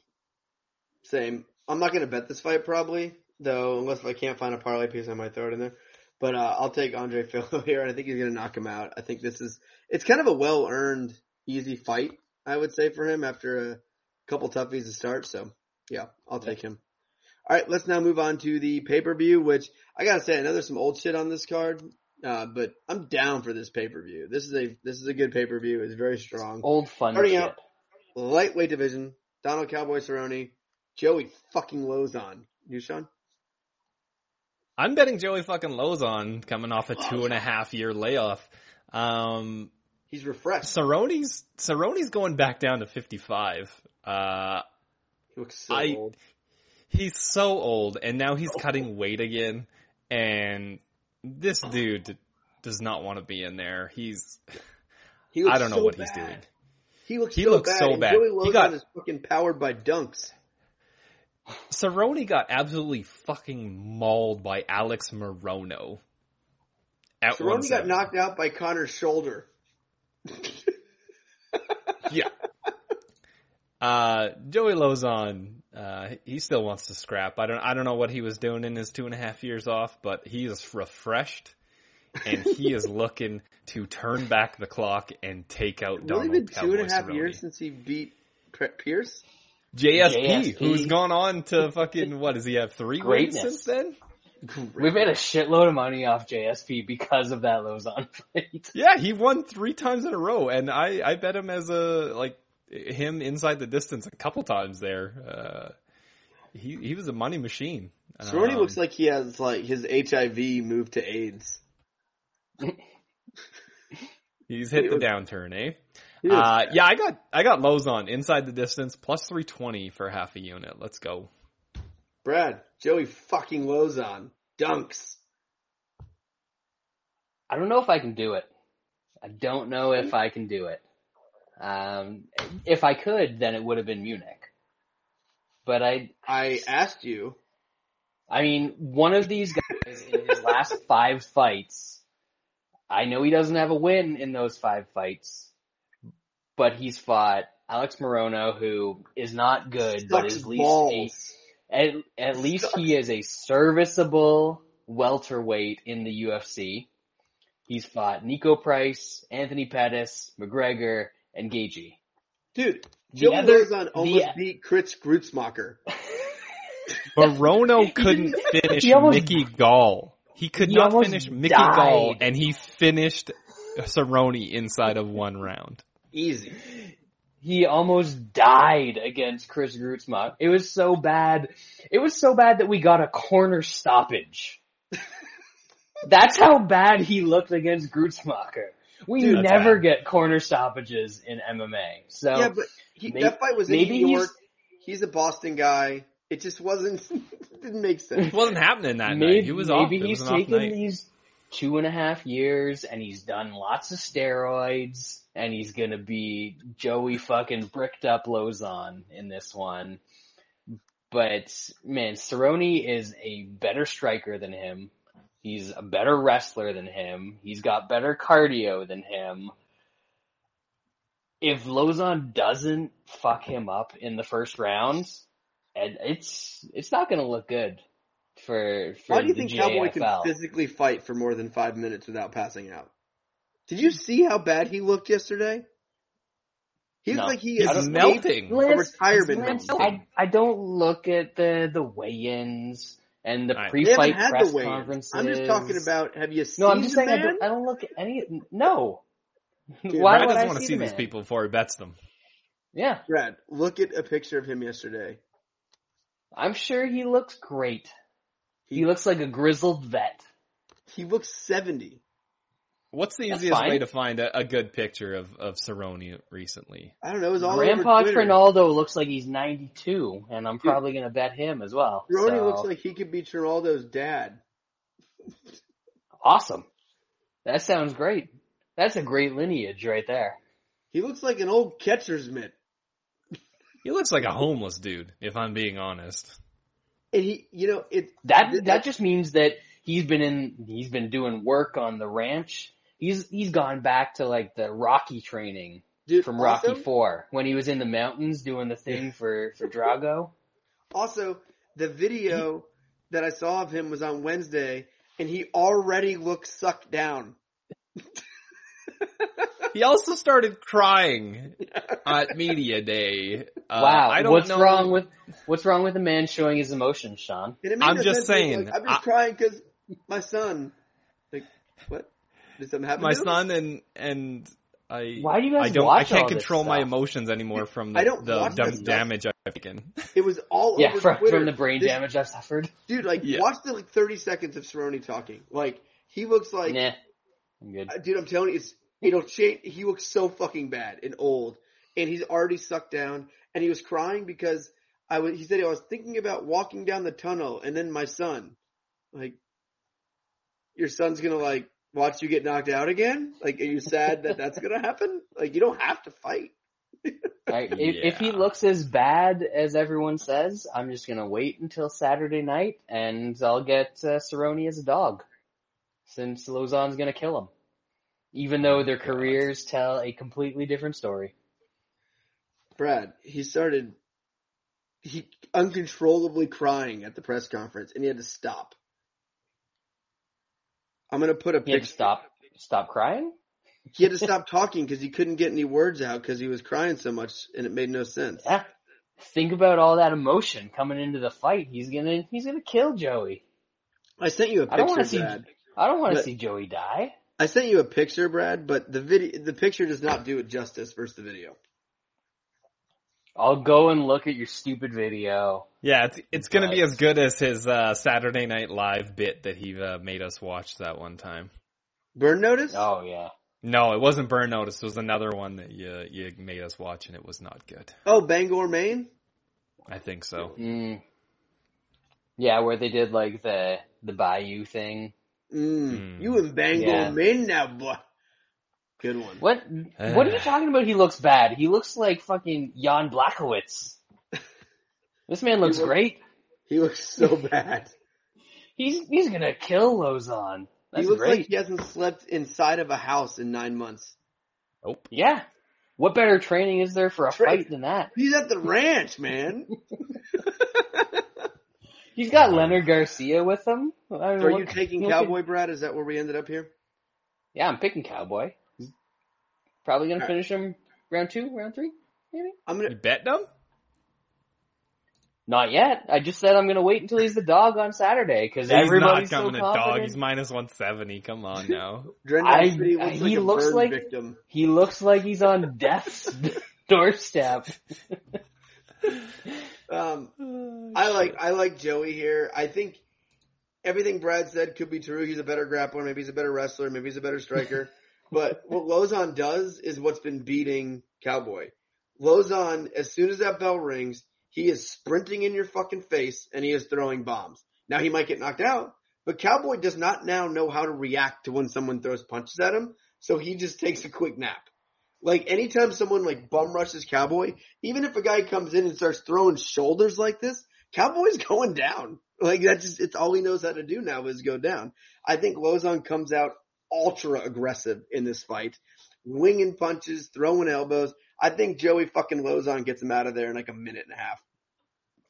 same. I'm not gonna bet this fight probably, though, unless I can't find a parlay piece, I might throw it in there. But uh, I'll take Andre <laughs> Fili here, and I think he's gonna knock him out. I think this is it's kind of a well earned, easy fight, I would say for him after a couple toughies to start. So yeah, I'll take him. All right, let's now move on to the pay per view, which I gotta say, I know there's some old shit on this card, uh, but I'm down for this pay per view. This is a this is a good pay per view. It's very strong Old fun Starting shit. out- lightweight division, Donald Cowboy Cerrone, Joey fucking Lauzon. You, Sean? I'm betting Joey fucking Lauzon coming off a two and a half year layoff. Um, He's refreshed. Cerrone's Cerrone's going back down to 55. Uh, He looks so I- old. He's so old, and now he's cutting weight again. And this dude does not want to be in there. He's He I don't know so what he's doing. He looks He so looks bad. so bad. Joey He Lauzon got- is fucking powered by dunks. Cerrone got absolutely fucking mauled by Alex Morono. Cerrone got knocked out by Conor's shoulder. <laughs> Yeah. Uh, Joey Lauzon, uh, he still wants to scrap. I don't, I don't know what he was doing in his two and a half years off, but he is refreshed and he <laughs> is looking to turn back the clock and take out It's only Donald been two Cowboy and a half Cerrone. years since he beat Pearce. JSP, JSP. who's gone on to fucking, what does he have, three wins since then? We made a shitload of money off JSP because of that Lauzon <laughs> fight. Yeah, he won three times in a row, and I, I bet him as a, like, him inside the distance a couple times there. Uh, he, he was a money machine. Cerrone Um, looks like he has like his HIV moved to AIDS. He's hit He the looks- downturn, eh? Uh, yeah, I got I got Lauzon inside the distance plus three twenty for half a unit. Let's go. Brad, Joey fucking Lauzon dunks. I don't know if I can do it. I don't know if I can do it. Um, if I could, then it would have been Munich. But I, I asked you. I mean, one of these guys in his last <laughs> five fights, I know he doesn't have a win in those five fights, but he's fought Alex Morono, who is not good, but Sucks is at least a, at, at least he is a serviceable welterweight in the UFC. He's fought Niko Price, Anthony Pettis, McGregor, and Gaethje. Dude, The Joey other- almost the- beat Chris Gruetzemacher. <laughs> Morono couldn't <laughs> finish almost- Mickey Gall. He could he not finish Mickey died. Gall, and he finished Cerrone inside of one round. Easy. he almost died against Chris Grutzmach. It was so bad. It was so bad that we got a corner stoppage. <laughs> That's how bad he looked against Gruetzemacher. We Dude, never bad. get corner stoppages in MMA. So yeah, but he, may- that fight was in maybe New York. He's a Boston guy. It just wasn't. <laughs> didn't make sense. It wasn't happening that maybe, night. He was off. maybe It he's was an off taken these two and a half years and he's done lots of steroids and he's gonna be Joey fucking bricked up Lauzon in this one. But man, Cerrone is a better striker than him. He's a better wrestler than him. He's got better cardio than him. If Lauzon doesn't fuck him up in the first round, and it's it's not gonna look good for for Why do you the think Cowboy can physically fight for more than five minutes without passing out? Did you see how bad he looked yesterday? He's No. like he is melting. a retirement Lance, home. I, I don't look at the the weigh-ins and the I- pre-fight press the conferences. I'm just talking about. Have you seen No, I'm just the saying I don't, I don't look at any. No. Dude, Why Brad would doesn't I want to see see the these man? people before he bets them. Yeah, Brad, look at a picture of him yesterday. I'm sure he looks great. He He looks like a grizzled vet. he looks seventy. What's the That's easiest fine. way to find a, a good picture of, of Cerrone recently? I don't know. It was all Grandpa over Trinaldo looks like he's 92, and I'm probably going to bet him as well. Ronnie So, looks like he could be Trinaldo's dad. awesome. That sounds great. That's a great lineage right there. He looks like an old catcher's mitt. He looks like a homeless dude, if I'm being honest. And he, you know, it That Th- that just means that he's been in he's been doing work on the ranch. He's he's gone back to like the Rocky training dude, from also, Rocky Four when he was in the mountains doing the thing <laughs> for for Drago. Also, the video that I saw of him was on Wednesday, and he already looks sucked down. <laughs> He also started crying at media day. Uh, wow, I don't what's know. wrong with what's wrong with a man showing his emotions, Sean? And it made I'm no just sense. He was saying, like, I'm just I- crying because my son. Like, what? Did something happen? my to son and and I. Why do you guys I don't. watch I can't all this control my stuff? emotions anymore from the, I don't the watch dam- this stuff. damage I've taken. It was all Yeah, over from, Twitter. from the brain This- damage I've suffered. Dude, like, Yeah. watch the like 30 seconds of Cerrone talking. Like, he looks like, nah, I'm good. uh, dude, I'm telling you, it's, it'll change. He looks so fucking bad and old, and he's already sucked down. And he was crying because I was. He said I was thinking about walking down the tunnel, and then my son, like, your son's gonna like watch you get knocked out again. Like, are you sad that that's gonna happen? Like, you don't have to fight. <laughs> Right? If, if he looks as bad as everyone says, I'm just gonna wait until Saturday night and I'll get uh, Cerrone as a dog, since Lauzon's gonna kill him, even though their careers tell a completely different story. Brad, he started he uncontrollably crying at the press conference, and he had to stop. I'm gonna put a He had to picture. stop, stop crying. He had to stop talking because he couldn't get any words out because he was crying so much, and it made no sense. Yeah. Think about all that emotion coming into the fight. He's gonna, he's gonna kill Joey. I sent you a I don't picture, want to see, Brad. I don't want to see Joey die. I sent you a picture, Brad, but the video, the picture does not do it justice versus the video. I'll go and look at your stupid video. Yeah, it's it's gonna be as good as his uh, Saturday Night Live bit that he uh, made us watch that one time. Burn notice? Oh yeah. No, it wasn't Burn Notice. It was another one that you you made us watch, and it was not good. Oh, Bangor, Maine. I think so. Mm. Yeah, where they did like the the Bayou thing. Mm. Mm. You in Bangor, Yeah. Maine now, boy. Good one. What? what are you <sighs> talking about? He looks bad. He looks like fucking Jan Blachowicz. <laughs> This man looks He look- great. He looks so <laughs> bad. He's he's gonna kill Lauzon. That's he looks great. like he hasn't slept inside of a house in nine months. Nope. Yeah. What better training is there for a Tra- fight than that? He's at the ranch, man. <laughs> He's got Leonard Garcia with him. I mean, Are what- you taking look at- Cowboy, Brad? Is that where we ended up here? Yeah, I'm picking Cowboy. He's probably gonna Alright. finish him round two, round three, maybe. I'm gonna. bet them? Not yet. I just said I'm gonna wait until he's the dog on Saturday because He's not everybody's coming so to dog. He's minus one seventy. Come on <laughs> now. I- City looks he like a looks like- victim. He looks like he's on death's <laughs> doorstep. <laughs> Um, I like I like Joey here. I think everything Brad said could be true. He's a better grappler. Maybe he's a better wrestler. Maybe he's a better striker. But what Lauzon does is what's been beating Cowboy. Lauzon, as soon as that bell rings, he is sprinting in your fucking face and he is throwing bombs. Now he might get knocked out, but Cowboy does not now know how to react to when someone throws punches at him. So he just takes a quick nap. Like anytime someone like bum rushes Cowboy, even if a guy comes in and starts throwing shoulders like this, Cowboy's <laughs> going down. Like that's just, it's all he knows how to do now is go down. I think Lauzon comes out ultra aggressive in this fight, winging punches, throwing elbows. I think Joey fucking Lauzon gets him out of there in like a minute and a half.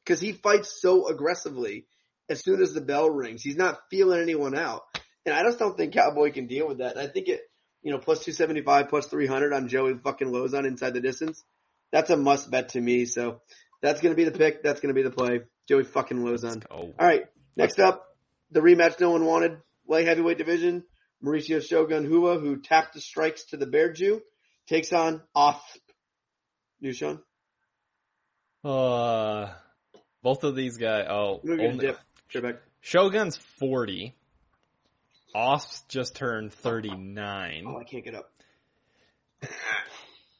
Cause he fights so aggressively as soon as the bell rings. He's not feeling anyone out. And I just don't think Cowboy can deal with that. And I think it, you know, plus 275, plus 300 on Joey fucking Lauzon inside the distance. that's a must bet to me. So that's going to be the pick. That's going to be the play. Joey fucking Lauzon. All right. Next up, the rematch no one wanted. Light heavyweight division. Mauricio Shogun Rua, who tapped the strikes to the Bear Jew, takes on Osp. New Sean? uh, both of these guys. Oh, We're only- dip. Straight back. Shogun's forty. Osp just turned thirty nine. Oh, I can't get up. <laughs>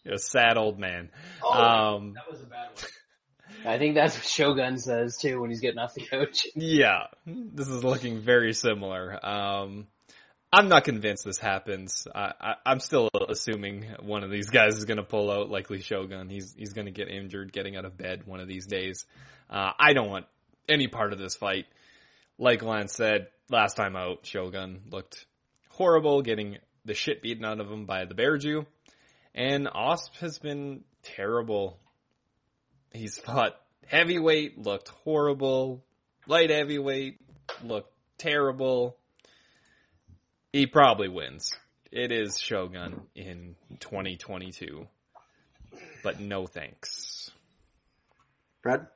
A sad old man. Oh, Um, that was a bad one. <laughs> I think that's what Shogun says too when he's getting off the coach. Yeah, this is looking very similar. Um, I'm not convinced this happens. I, I'm still assuming one of these guys is going to pull out, likely Shogun. He's he's going to get injured getting out of bed one of these days. Uh, I don't want any part of this fight. Like Lance said last time out, Shogun looked horrible, getting the shit beaten out of him by the Bear Jew, and Osp has been terrible. He's fought heavyweight, looked horrible. Light heavyweight, looked terrible. He probably wins. It is Shogun in 2022. But no thanks. Brad?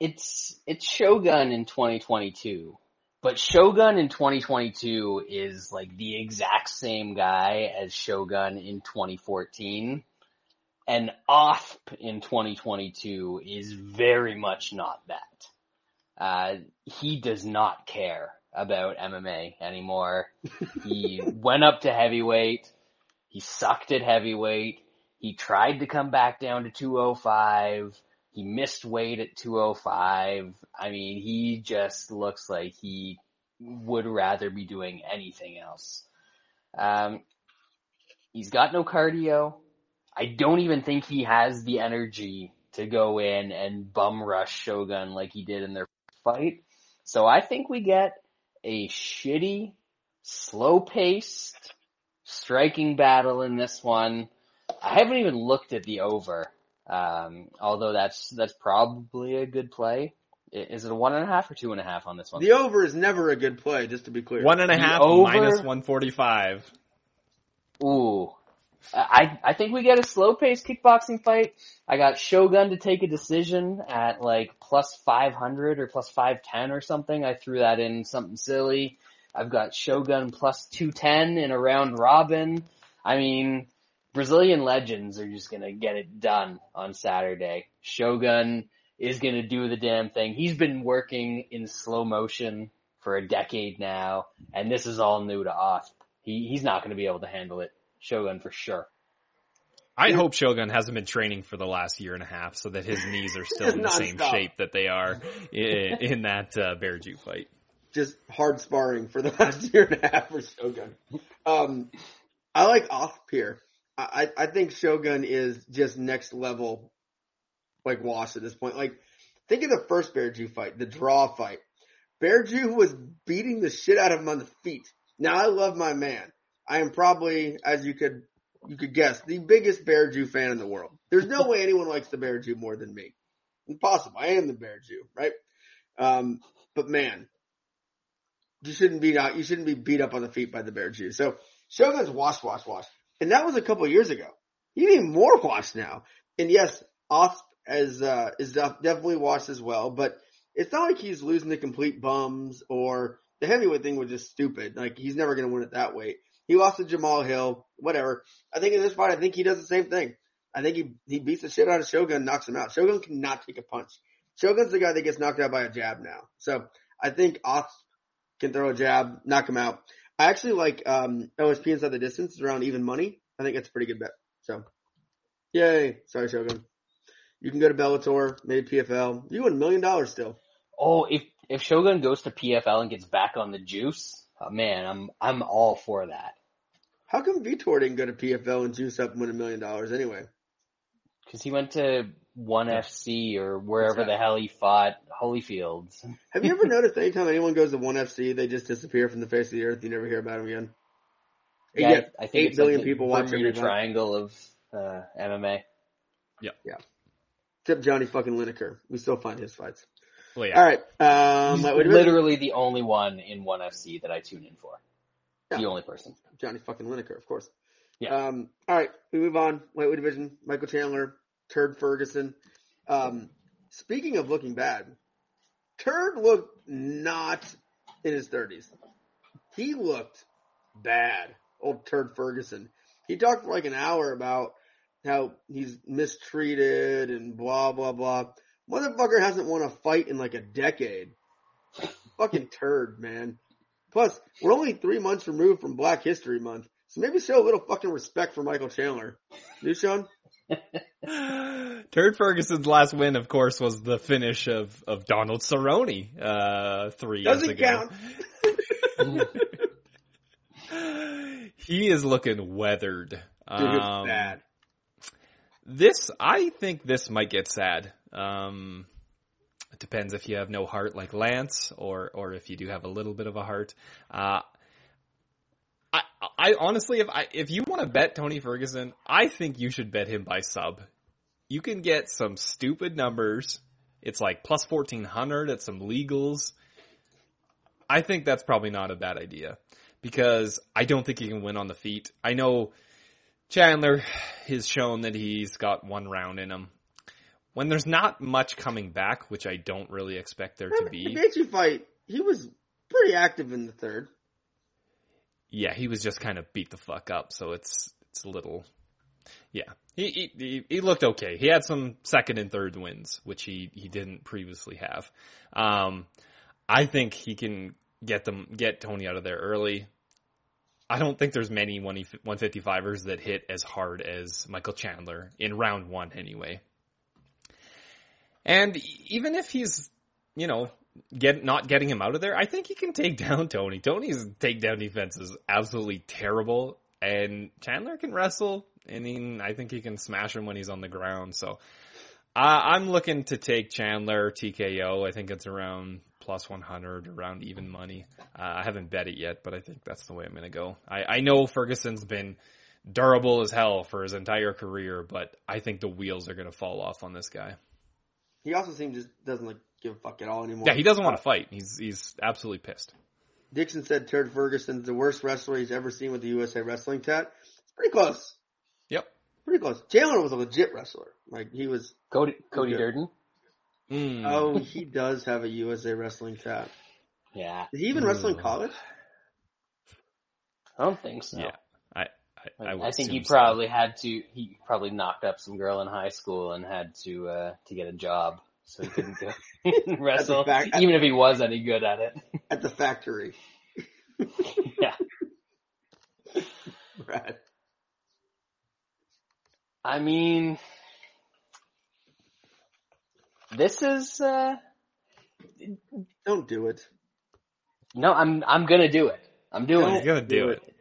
It's it's Shogun in 2022, but Shogun in 2022 is like the exact same guy as Shogun in 2014, and Osp in 2022 is very much not that. Uh, he does not care about MMA anymore. <laughs> he went up to heavyweight. He sucked at heavyweight. He tried to come back down to 205. He missed weight at 205. I mean, he just looks like he would rather be doing anything else. Um, he's got no cardio. I don't even think he has the energy to go in and bum rush Shogun like he did in their fight. So I think we get a shitty, slow paced, striking battle in this one. I haven't even looked at the over. Um, although that's, that's probably a good play. Is it a one and a half or two and a half on this one? The over is never a good play, just to be clear. One and a The half over- minus 145. Ooh. I, I think we get a slow paced kickboxing fight. I got Shogun to take a decision at like plus 500 or plus 510 or something. I threw that in something silly. I've got Shogun plus 210 in a round robin. I mean, Brazilian legends are just gonna get it done on Saturday. Shogun is gonna do the damn thing. He's been working in slow motion for a decade now, and this is all new to us. He, he's not gonna be able to handle it. Shogun for sure. I hope Shogun hasn't been training for the last year and a half so that his knees are still in the <laughs> same Nonstop. shape that they are in, in that uh, Bear Jew fight. Just hard sparring for the <laughs> last year and a half for Shogun. Um, I like Osp here. I, I I think Shogun is just next level, like Wash at this point. Like, think of the first Bear Jew fight, the draw fight. Bear Jew was beating the shit out of him on the feet. Now I love my man. I am probably, as you could you could guess, the biggest Bear Jew fan in the world. There's no way anyone likes the Bear Jew more than me. Impossible. I am the Bear Jew, right? Um, but man, you shouldn't be out. You shouldn't be beat up on the feet by the Bear Jew. So Shogun's wash, wash, wash, and that was a couple years ago. You need more wash now. And yes, Osp is uh, is definitely washed as well, but it's not like he's losing to complete bums or the heavyweight thing was just stupid. Like he's never going to win it that weight. He lost to Jamahal Hill, whatever. I think in this fight, I think he does the same thing. I think he he beats the shit out of Shogun, knocks him out. Shogun cannot take a punch. Shogun's the guy that gets knocked out by a jab now. So I think Osp can throw a jab, knock him out. I actually like um OSP inside the distance around even money. I think that's a pretty good bet. So, yay! Sorry, Shogun. You can go to Bellator, maybe PFL. You win a million dollars still. Oh, if if Shogun goes to PFL and gets back on the juice, oh, man, I'm I'm all for that. How come Vitor didn't go to PFL and juice up and win a million dollars anyway? Because he went to One FC or wherever What's the hell he fought, Holyfields. <laughs> Have you ever noticed <laughs> anytime anyone goes to one FC, they just disappear from the face of the earth? You never hear about them again. And Yeah, yet, I think eight it's billion like the people watch Bermuda every triangle of uh, MMA. Except Johnny fucking Lineker. We still find his fights. Well, yeah. All right. Um, He's literally the only one in One FC that I tune in for. The only person. Johnny fucking Lineker, of course. Yeah. Um, all right, we move on. Lightweight division. Michael Chandler, Turd Ferguson. Um, speaking of looking bad, Turd looked not in his thirties. He looked bad. Old Turd Ferguson. He talked for like an hour about how he's mistreated and blah blah blah. Motherfucker hasn't won a fight in like a decade. Fucking turd, man. Plus, we're only three months removed from Black History Month, so maybe show a little fucking respect for Michael Chandler. You, Sean? <laughs> Turd Ferguson's last win, of course, was the finish of, of Donald Cerrone, uh, three years Doesn't ago. count. <laughs> he is looking weathered. Dude, Um, bad. This, I think this might get sad. Um, it depends if you have no heart like Lance, or or if you do have a little bit of a heart. Uh, I, I honestly, if I if you want to bet Tony Ferguson, I think you should bet him by sub. You can get some stupid numbers. It's like plus fourteen hundred at some legals. I think that's probably not a bad idea because I don't think he can win on the feet. I know Chandler has shown that he's got one round in him. When there's not much coming back, which I don't really expect there to The be, Gaethje fight, he was pretty active in the third. yeah, he was just kind of beat the fuck up. So it's it's a little, yeah. He he he, he looked okay. He had some second and third wins, which he he didn't previously have. Um, I think he can get them get Tony out of there early. I don't think there's many 155ers that hit as hard as Michael Chandler in round one anyway. And even if he's, you know, get not getting him out of there, I think he can take <laughs> down Tony. Tony's takedown defense is absolutely terrible, and Chandler can wrestle. I mean, I think he can smash him when he's on the ground. So uh, I'm looking to take Chandler TKO. I think it's around plus 100, around even money. Uh, I haven't bet it yet, but I think that's the way I'm going to go. I, I know Ferguson's been durable as hell for his entire career, but I think the wheels are going to fall off on this guy. He also seems just doesn't like give a fuck at all anymore. Yeah, he doesn't want to fight. He's he's absolutely pissed. Dixon said Turd Ferguson's the worst wrestler he's ever seen with the USA Wrestling tat. It's pretty close. Yep. Pretty close. Chandler was a legit wrestler. Like he was. Cody Cody Okay. Durden. Mm. Oh, he does have a USA Wrestling tat. Yeah, Did he even wrestle in college? I don't think so. Yeah. I I, I, think he assume so. probably had to. He probably knocked up some girl in high school and had to uh to get a job, so he couldn't go <laughs> wrestle, fact- even if he was any good at it. <laughs> At the factory. yeah, <laughs> Brad. I mean, this is uh Don't do it. no. I'm I'm gonna do it. I'm doing Don't He's it. gonna do it.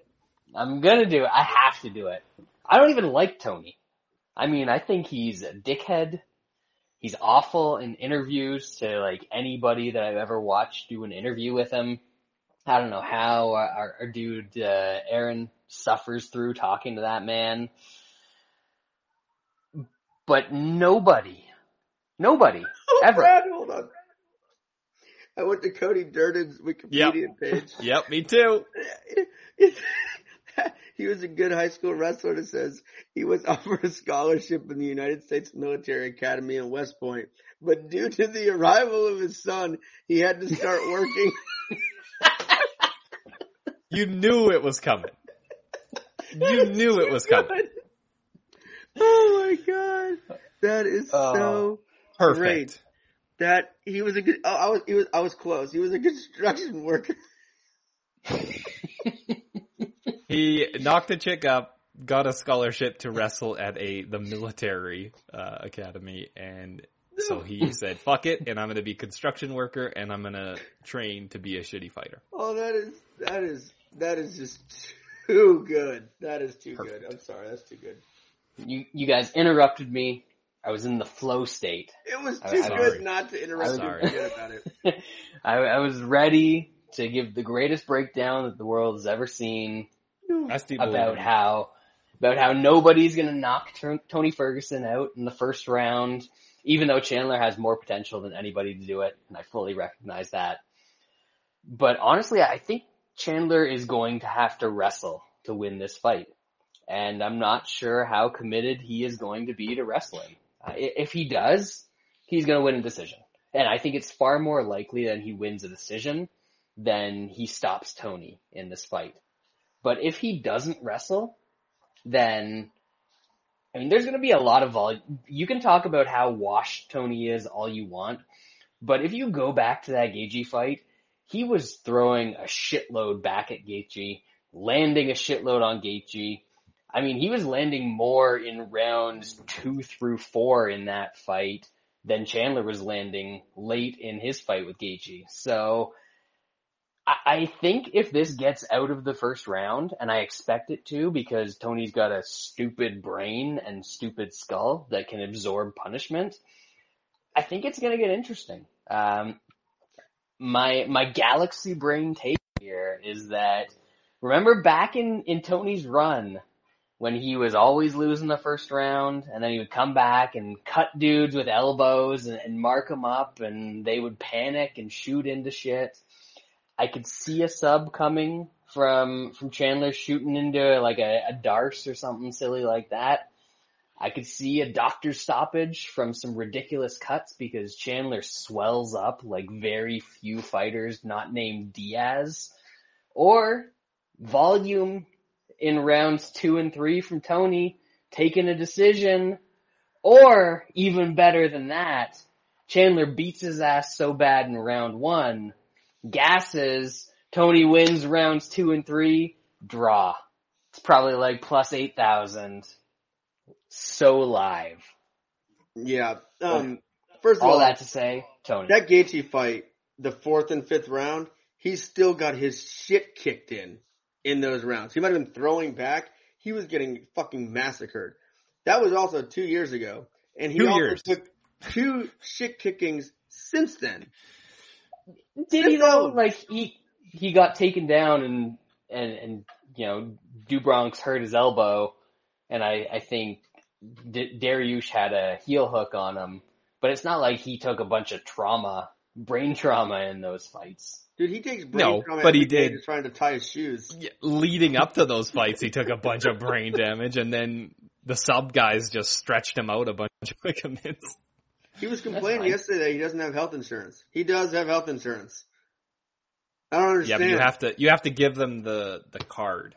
I'm gonna do it. I have to do it. I don't even like Tony. I mean, I think he's a dickhead. He's awful in interviews to like anybody that I've ever watched do an interview with him. I don't know how our, our, our dude uh, Aaron suffers through talking to that man, but nobody, nobody <laughs> Oh, Ever. Brad, hold on. I went to Cody Durden's Wikipedia page. <laughs> Yep, me too. <laughs> <laughs> he was a good high school wrestler. It says he was <laughs> offered a scholarship in the United States Military Academy in West Point, but due to the arrival of his son, he had to start working. <laughs> You knew it was coming. You knew it was coming. oh my god, that is Oh. so Perfect. Great. that he was a good. Oh, I was he was I was close. He was a construction worker. He knocked a chick up, got a scholarship to wrestle at a the military uh, academy, and so he <laughs> said, "Fuck it," and I'm going to be construction worker, and I'm going to train to be a shitty fighter. Oh, that is that is that is just too good. That is too Perfect. good. I'm sorry, that's too good. you you guys interrupted me. I was in the flow state. It was I'm too sorry. good not to interrupt I'm sorry. Forget about it. <laughs> I, I was ready to give the greatest breakdown that the world has ever seen Rusty about how about how nobody's gonna knock Tur- Tony Ferguson out in the first round, even though Chandler has more potential than anybody to do it, and I fully recognize that. But honestly, I think Chandler is going to have to wrestle to win this fight, and I'm not sure how committed he is going to be to wrestling. Uh, if he does, he's going to win a decision. And I think it's far more likely that he wins a decision than he stops Tony in this fight. But if he doesn't wrestle, then I mean, there's going to be a lot of volume. You can talk about how washed Tony is all you want, but if you go back to that Gaethje fight, he was throwing a shitload back at Gaethje, landing a shitload on Gaethje. I mean, he was landing more in rounds two through four in that fight than Chandler was landing late in his fight with Gaethje. So, I think if this gets out of the first round, and I expect it to because Tony's got a stupid brain and stupid skull that can absorb punishment, I think it's gonna get interesting. Um, my, my galaxy brain take here is that, remember back in, in Tony's run, when he was always losing the first round, and then he would come back and cut dudes with elbows and, and mark them up, and they would panic and shoot into shit. I could see a sub coming from from Chandler shooting into like a, a Darce or something silly like that. I could see a doctor stoppage from some ridiculous cuts because Chandler swells up like very few fighters not named Diaz. Or volume in rounds two and three from Tony taking a decision. Or even better than that, Chandler beats his ass so bad in round one gasses, Tony wins rounds two and three, draw. It's probably like plus 8,000. So live. Yeah. Um, first of All all, that to say, Tony. that Gaethje fight, the fourth and fifth round, he's still got his shit kicked in in those rounds. He might have been throwing back. He was getting fucking massacred. That was also two years ago, and he Two also years. took two shit kickings since then. Did he Sit though? Like he, he got taken down and, and, and, you know, Do Bronx hurt his elbow and I, I think D- Dariush had a heel hook on him, but it's not like he took a bunch of trauma, brain trauma in those fights. Dude, he takes brain No, trauma but he every day did. just trying to tie his shoes. Yeah, leading up to those fights, he took a bunch of brain damage, and then the sub guys just stretched him out a bunch of <laughs> ligaments. He was complaining yesterday he doesn't have health insurance. He does have health insurance. I don't Yeah, understand. but you have to you have to give them the the card,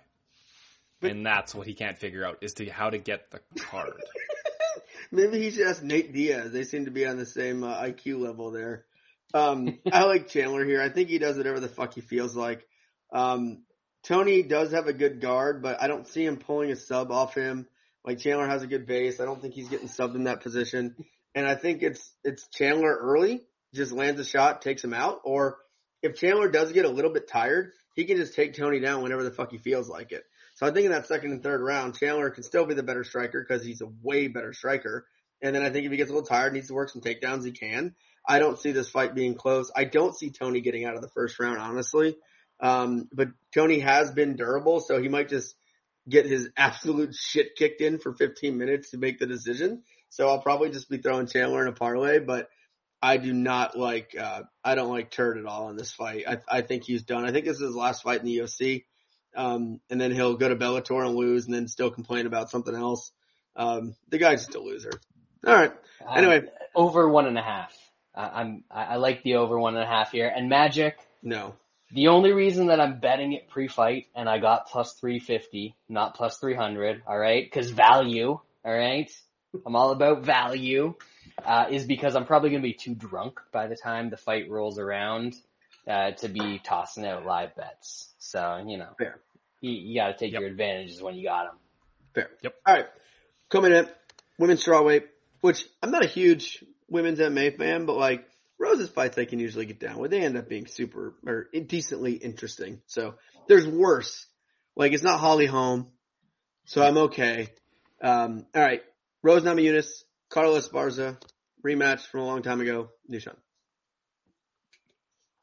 But- and that's what he can't figure out is to how to get the card. <laughs> Maybe he should ask Nate Diaz. They seem to be on the same uh, IQ level there. Um, I like Chandler here. I think he does whatever the fuck he feels like. Um, Tony does have a good guard, but I don't see him pulling a sub off him. Like Chandler has a good base. I don't think he's getting subbed in that position. And I think it's it's Chandler early, just lands a shot, takes him out. Or if Chandler does get a little bit tired, he can just take Tony down whenever the fuck he feels like it. So I think in that second and third round, Chandler can still be the better striker because he's a way better striker. And then I think if he gets a little tired, needs to work some takedowns, he can. I don't see this fight being close. I don't see Tony getting out of the first round, honestly. Um, but Tony has been durable, so he might just get his absolute shit kicked in for 15 minutes to make the decision. So I'll probably just be throwing Chandler in a parlay, but I do not like, uh, I don't like Turd at all in this fight. I, I think he's done. I think this is his last fight in the UFC. Um, and then he'll go to Bellator and lose and then still complain about something else. Um, the guy's just a loser. All right. Um, Anyway. over one and a half. Uh, I'm, I, I like the over one and a half here. And Magic, No. the only reason that I'm betting it pre-fight and I got plus 350, not plus 300, alright? Cause value, alright? I'm all about value, uh, is because I'm probably gonna be too drunk by the time the fight rolls around, uh, to be tossing out live bets. So, you know. Fair. You, you gotta take Yep. your advantages when you got them. Fair. Yep. All right. Coming in, women's strawweight, which I'm not a huge women's MMA fan, but like Rose's fights I can usually get down with. They end up being super or decently interesting. So there's worse. Like it's not Holly Holm, so I'm okay. Um, all right. Rose Namajunas, Carla Esparza, rematch from a long time ago. New Shaun.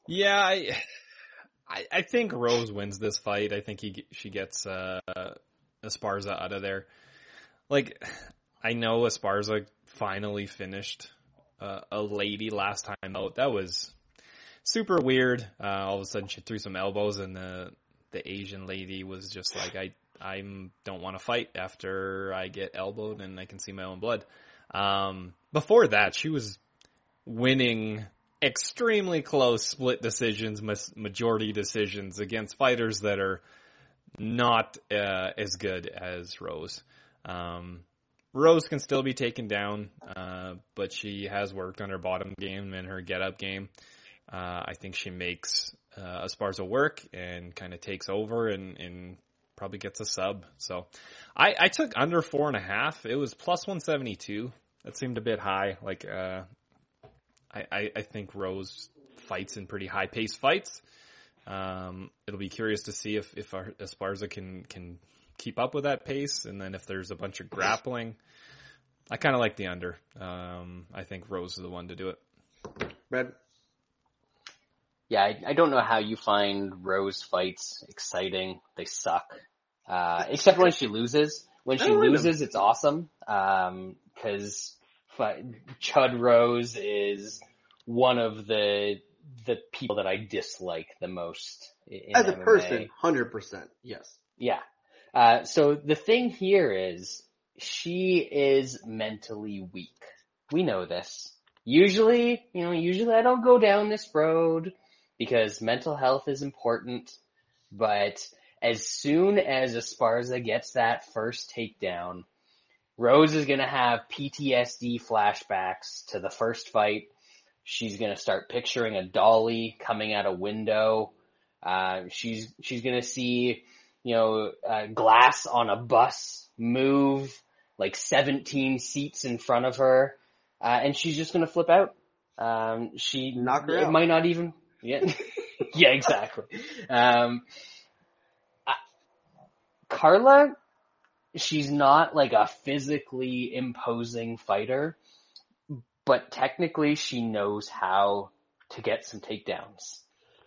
Yeah, I, I, I think Rose wins this fight. I think he she gets uh, Esparza out of there. Like, I know Esparza finally finished uh, a lady last time out. That was super weird. Uh, all of a sudden, she threw some elbows, and the the Asian lady was just like, "I I don't want to fight after I get elbowed and I can see my own blood. Um, before that, she was winning extremely close split decisions, majority decisions against fighters that are not uh, as good as Rose. Um, Rose can still be taken down, uh, but she has worked on her bottom game and her get up game. Uh, I think she makes uh, Esparza work and kind of takes over and, and probably gets a sub. So I, I took under four and a half. It was plus 172. That seemed a bit high. Like, uh, I, I, I think Rose fights in pretty high paced fights. Um, it'll be curious to see if, if our Esparza can, can keep up with that pace. And then if there's a bunch of grappling, I kind of like the under. Um, I think Rose is the one to do it. Brad? Yeah, I, I don't know how you find Rose fights exciting. They suck. Uh, except when she loses. When she loses, it's awesome. Um, cause Chud Rose is one of the, the people that I dislike the most. As a MMA. person, 100%, yes. Yeah. Uh, so the thing here is she is mentally weak. We know this. Usually, you know, usually I don't go down this road because mental health is important, but as soon as Esparza gets that first takedown, Rose is gonna have PTSD flashbacks to the first fight. She's gonna start picturing a dolly coming out a window. Uh, she's, she's gonna see you know, uh, glass on a bus move like 17 seats in front of her, uh, and she's just gonna flip out. Um, she knock her it out. might not even, yeah, <laughs> yeah, exactly. Um, Carla, she's not like a physically imposing fighter, but technically she knows how to get some takedowns.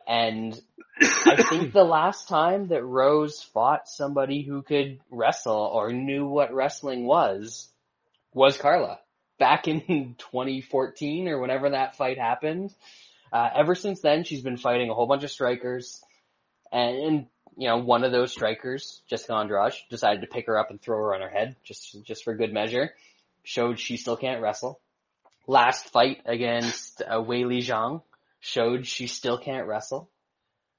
And I think <coughs> the last time that Rose fought somebody who could wrestle or knew what wrestling was, was Carla. Back in <laughs> 2014 or whenever that fight happened. Uh, ever since then, she's been fighting a whole bunch of strikers. And, and, you know, one of those strikers, Jessica Andrade, decided to pick her up and throw her on her head, just, just for good measure. Showed she still can't wrestle. Last fight against uh, Weili Zhang, showed she still can't wrestle.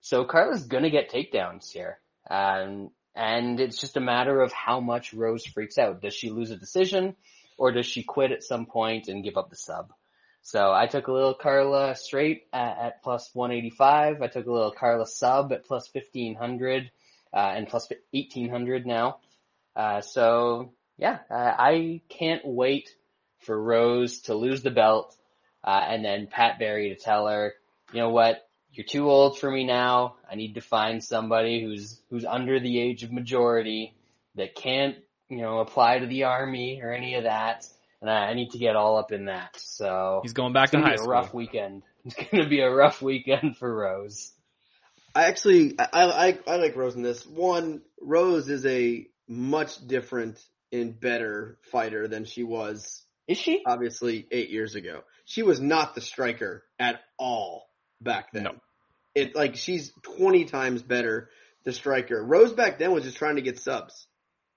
So Carla's gonna get takedowns here. Um, and it's just a matter of how much Rose freaks out. Does she lose a decision or does she quit at some point and give up the sub? So I took a little Carla straight at, at plus 185. I took a little Carla sub at plus 1500, uh, and plus 1800 now. Uh, so yeah, I can't wait for Rose to lose the belt uh, and then Pat Barry to tell her, you know what, you're too old for me now. I need to find somebody who's who's under the age of majority that can't, you know, apply to the army or any of that. And I, I need to get all up in that. So He's going back it's to high be a school. rough weekend. <laughs> It's gonna be a rough weekend for Rose. I actually, I, I, I like Rose in this. One, Rose is a much different and better fighter than she was Is she? obviously eight years ago. She was not the striker at all back then. No. It like she's twenty times better the striker. Rose back then was just trying to get subs.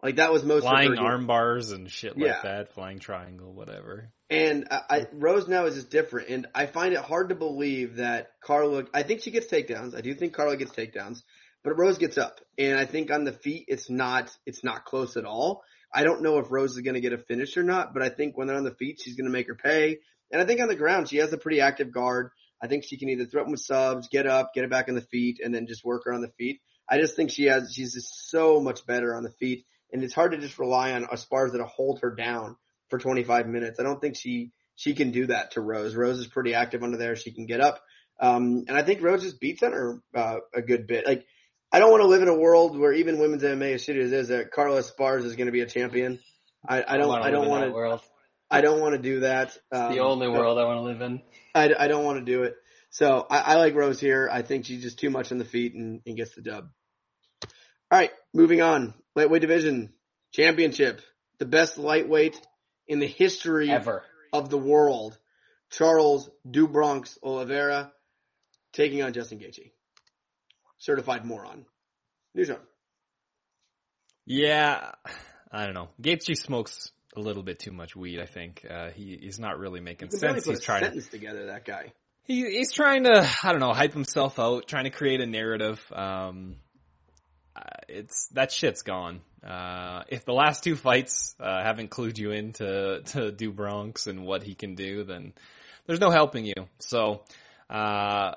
Like that was most Flying arm bars and shit like Yeah. that, flying triangle, whatever. And I, I, Rose now is just different, and I find it hard to believe that Carla. I think she gets takedowns. I do think Carla gets takedowns, but Rose gets up, and I think on the feet it's not it's not close at all. I don't know if Rose is going to get a finish or not, but I think when they're on the feet, she's going to make her pay. And I think on the ground, she has a pretty active guard. I think she can either threaten with subs, get up, get it back on the feet, and then just work her on the feet. I just think she has she's just so much better on the feet, and it's hard to just rely on Esparza to hold her down for 25 minutes. I don't think she she can do that to Rose. Rose is pretty active under there. She can get up, um, and I think Rose just beats on her uh, a good bit. Like I don't want to live in a world where even women's MMA, as shitty as is, that Carla Esparza is going to be a champion. I, I don't I don't want to world. I don't want to do that. Um, the only world I want to live in. I, I don't want to do it. So I, I like Rose here. I think she's just too much on the feet and, and gets the dub. All right, moving on. Lightweight division championship, the best lightweight in the history Ever. of the world. Charles Do Bronx Oliveira taking on Justin Gaethje. Certified moron. News on. Yeah, I don't know. Gaethje smokes a little bit too much weed. I think uh, he he's not really making You can barely sense. put He's a trying to sentence together. That guy. he, he's trying to I don't know hype himself out, trying to create a narrative. Um, it's that shit's gone. Uh, if the last two fights uh, haven't clued you into to do Bronx and what he can do, then there's no helping you. So, uh,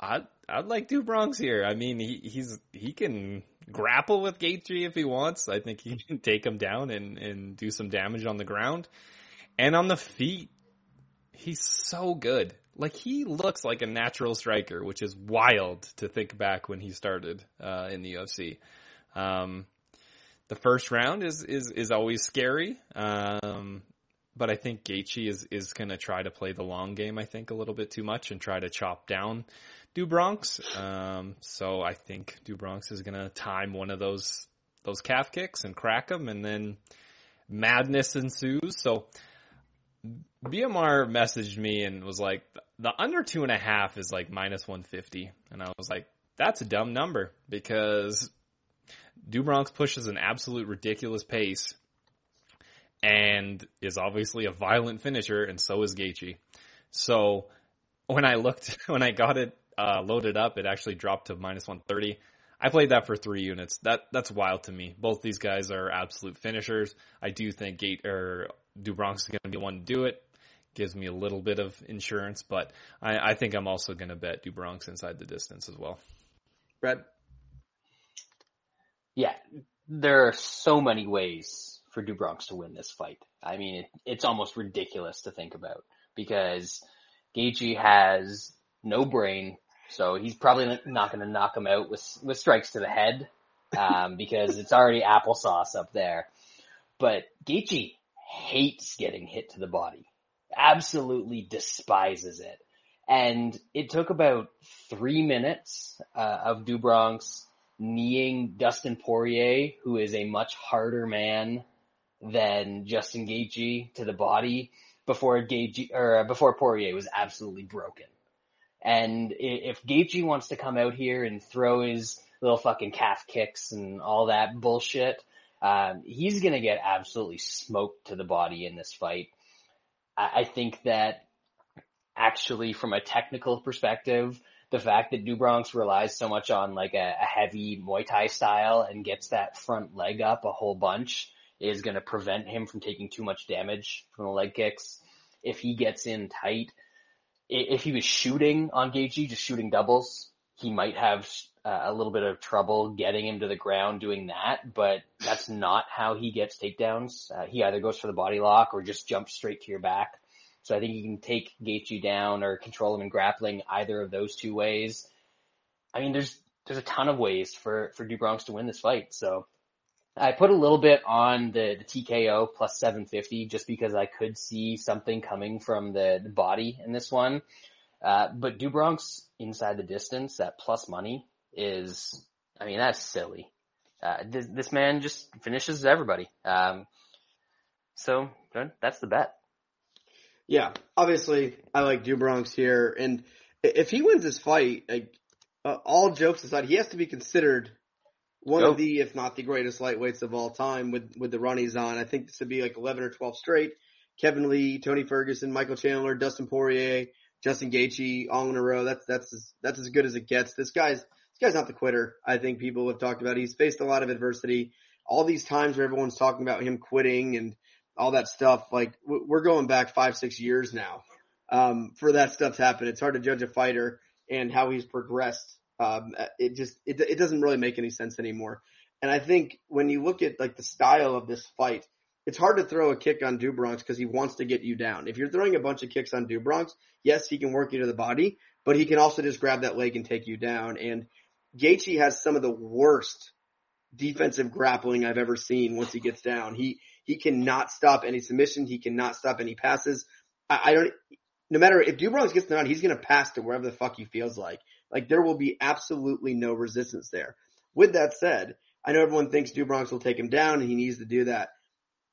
I'd I'd like do Bronx here. I mean, he he's he can grapple with Gaethje if he wants. I think he <laughs> can take him down and and do some damage on the ground and on the feet. He's so good. Like he looks like a natural striker, which is wild to think back when he started uh, in the UFC. Um, the first round is is is always scary, um, but I think Gaethje is is going to try to play the long game. I think a little bit too much and try to chop down Do Bronx. Um, so I think Do Bronx is going to time one of those those calf kicks and crack him, and then madness ensues. So BMR messaged me and was like, the under two and a half is like minus 150. And I was like, that's a dumb number because Do Bronx pushes an absolute ridiculous pace and is obviously a violent finisher and so is Gaethje. So when I looked, <laughs> when I got it uh, loaded up, it actually dropped to minus 130. I played that for three units. That that's wild to me. Both these guys are absolute finishers. I do think Gate or Do Bronx is going to be the one to do it. Gives me a little bit of insurance, but I, I think I'm also going to bet Do Bronx inside the distance as well. Brad. Yeah, there are so many ways for Do Bronx to win this fight. I mean, it, it's almost ridiculous to think about because Gaethje has no brain, so he's probably not going to knock him out with with strikes to the head um, <laughs> because it's already applesauce up there. But Gaethje hates getting hit to the body, absolutely despises it. And it took about three minutes uh, of Do Bronx kneeing Dustin Poirier, who is a much harder man than Justin Gaethje to the body, before Gaethje or uh, before Poirier was absolutely broken. And if Gaethje wants to come out here and throw his little fucking calf kicks and all that bullshit, um, he's gonna get absolutely smoked to the body in this fight. I, I think that actually from a technical perspective, the fact that Do Bronx relies so much on like a, a heavy Muay Thai style and gets that front leg up a whole bunch is going to prevent him from taking too much damage from the leg kicks. If he gets in tight, if he was shooting on Gaethje, just shooting doubles, he might have uh, a little bit of trouble getting him to the ground doing that, but that's not how he gets takedowns. Uh, he either goes for the body lock or just jumps straight to your back. So I think you can take Gaethje down or control him in grappling either of those two ways. I mean, there's there's a ton of ways for for Do Bronx to win this fight. So I put a little bit on the, the TKO plus 750 just because I could see something coming from the, the body in this one. Uh, but Do Bronx inside the distance that plus money is, I mean, that's silly. Uh, this, this man just finishes everybody. Um, so that's the bet. Yeah, obviously I like Do Bronx here, and if he wins this fight, like uh, all jokes aside, he has to be considered one of the, if not the greatest lightweights of all time with with the run he's on. I think this would be like 11 or 12 straight. Kevin Lee, Tony Ferguson, Michael Chandler, Dustin Poirier, Justin Gaethje, all in a row. That's that's as, that's as good as it gets. This guy's this guy's not the quitter. I think people have talked about. He's faced a lot of adversity. All these times where everyone's talking about him quitting and all that stuff, like we're going back five, six years now um, for that stuff to happen. It's hard to judge a fighter and how he's progressed. Um, it just it, it doesn't really make any sense anymore. And I think when you look at like the style of this fight, it's hard to throw a kick on Do Bronx because he wants to get you down. If you're throwing a bunch of kicks on Do Bronx, yes, he can work you to the body, but he can also just grab that leg and take you down. And Gaethje has some of the worst defensive grappling I've ever seen once he gets down. He he cannot stop any submission. He cannot stop any passes. I, I don't. No matter if Do Bronx gets down, he's to pass to wherever the fuck he feels like. Like there will be absolutely no resistance there. With that said, I know everyone thinks Do Bronx will take him down and he needs to do that.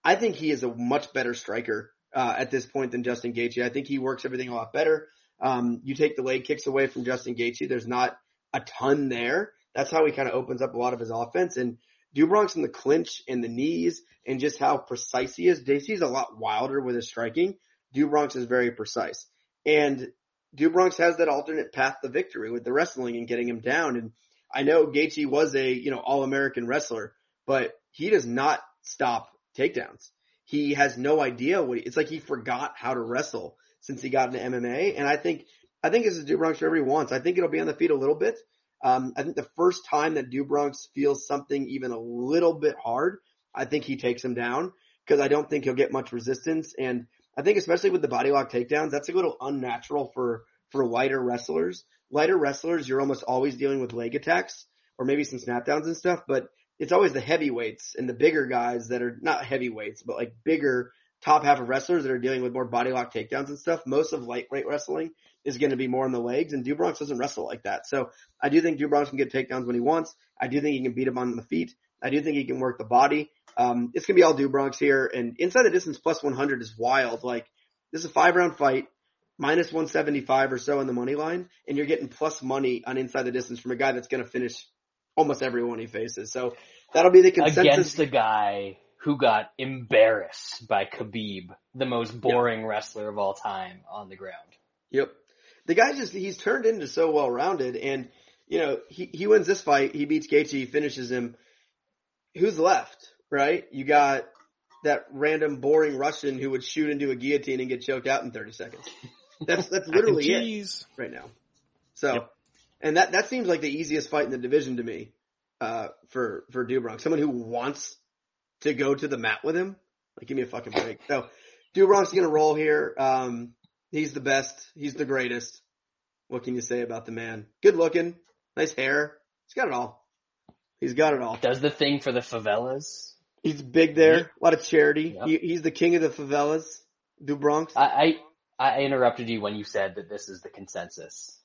I think he is a much better striker uh, at this point than Justin Gaethje. I think he works everything a lot better. Um, you take the leg kicks away from Justin Gaethje, there's not a ton there. That's how he kind of opens up a lot of his offense. And Do Bronx in the clinch and the knees and just how precise he is. Gaethje's a lot wilder with his striking. Do Bronx is very precise. And Do Bronx has that alternate path to victory with the wrestling and getting him down. And I know Gaethje was a, you know, all-American wrestler, but he does not stop takedowns. He has no idea what he, it's like he forgot how to wrestle since he got into MMA. And I think, I think this is Do Bronx whatever he wants. I think it'll be on the feet a little bit. Um, I think the first time that Do Bronx feels something even a little bit hard, I think he takes him down because I don't think he'll get much resistance. And I think especially with the body lock takedowns, that's a little unnatural for, for lighter wrestlers. Lighter wrestlers, you're almost always dealing with leg attacks or maybe some snapdowns and stuff, but it's always the heavyweights and the bigger guys that are not heavyweights, but like bigger top half of wrestlers that are dealing with more body lock takedowns and stuff. Most of lightweight wrestling is going to be more on the legs and Do Bronx doesn't wrestle like that. So I do think Do Bronx can get takedowns when he wants. I do think he can beat him on the feet. I do think he can work the body. Um, it's gonna be all Do Bronx here and inside the distance plus 100 is wild. Like this is a five round fight minus 175 or so in the money line and you're getting plus money on inside the distance from a guy that's going to finish almost everyone he faces. So that'll be the consensus. Against the guy who got embarrassed by Khabib, the most boring wrestler of all time on the ground. Yep. The guy just, he's turned into so well rounded and, you know, he, he wins this fight, he beats Gaethje, he finishes him. Who's left, right? You got that random boring Russian who would shoot into a guillotine and get choked out in 30 seconds. That's, that's <laughs> literally it Jeez. right now. So, Yep. and that, that seems like the easiest fight in the division to me, uh, for, for Do Bronx. Someone who wants to go to the mat with him. Like, give me a fucking break. So, Do Bronx is gonna roll here. Um, he's the best. He's the greatest. What can you say about the man? Good looking, nice hair. He's got it all. He's got it all. Does the thing for the favelas. He's big there. Yep. A lot of charity. Yep. He, he's the king of the favelas. Do Bronx. I, I, I interrupted you when you said that this is the consensus.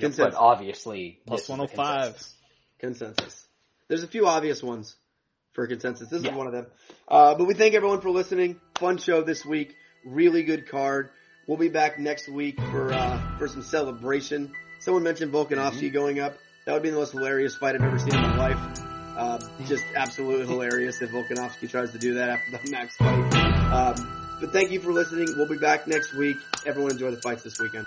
Consensus. But obviously, Plus this is 105. consensus. consensus. There's a few obvious ones for consensus. This Yeah. is one of them. Uh, but we thank everyone for listening. Fun show this week. Really good card. We'll be back next week for uh, for some celebration. Someone mentioned Volkanovski Mm-hmm. going up. That would be the most hilarious fight I've ever seen in my life. Uh, just absolutely hilarious if Volkanovski tries to do that after the <laughs> Max fight. Um, but thank you for listening. We'll be back next week. Everyone enjoy the fights this weekend.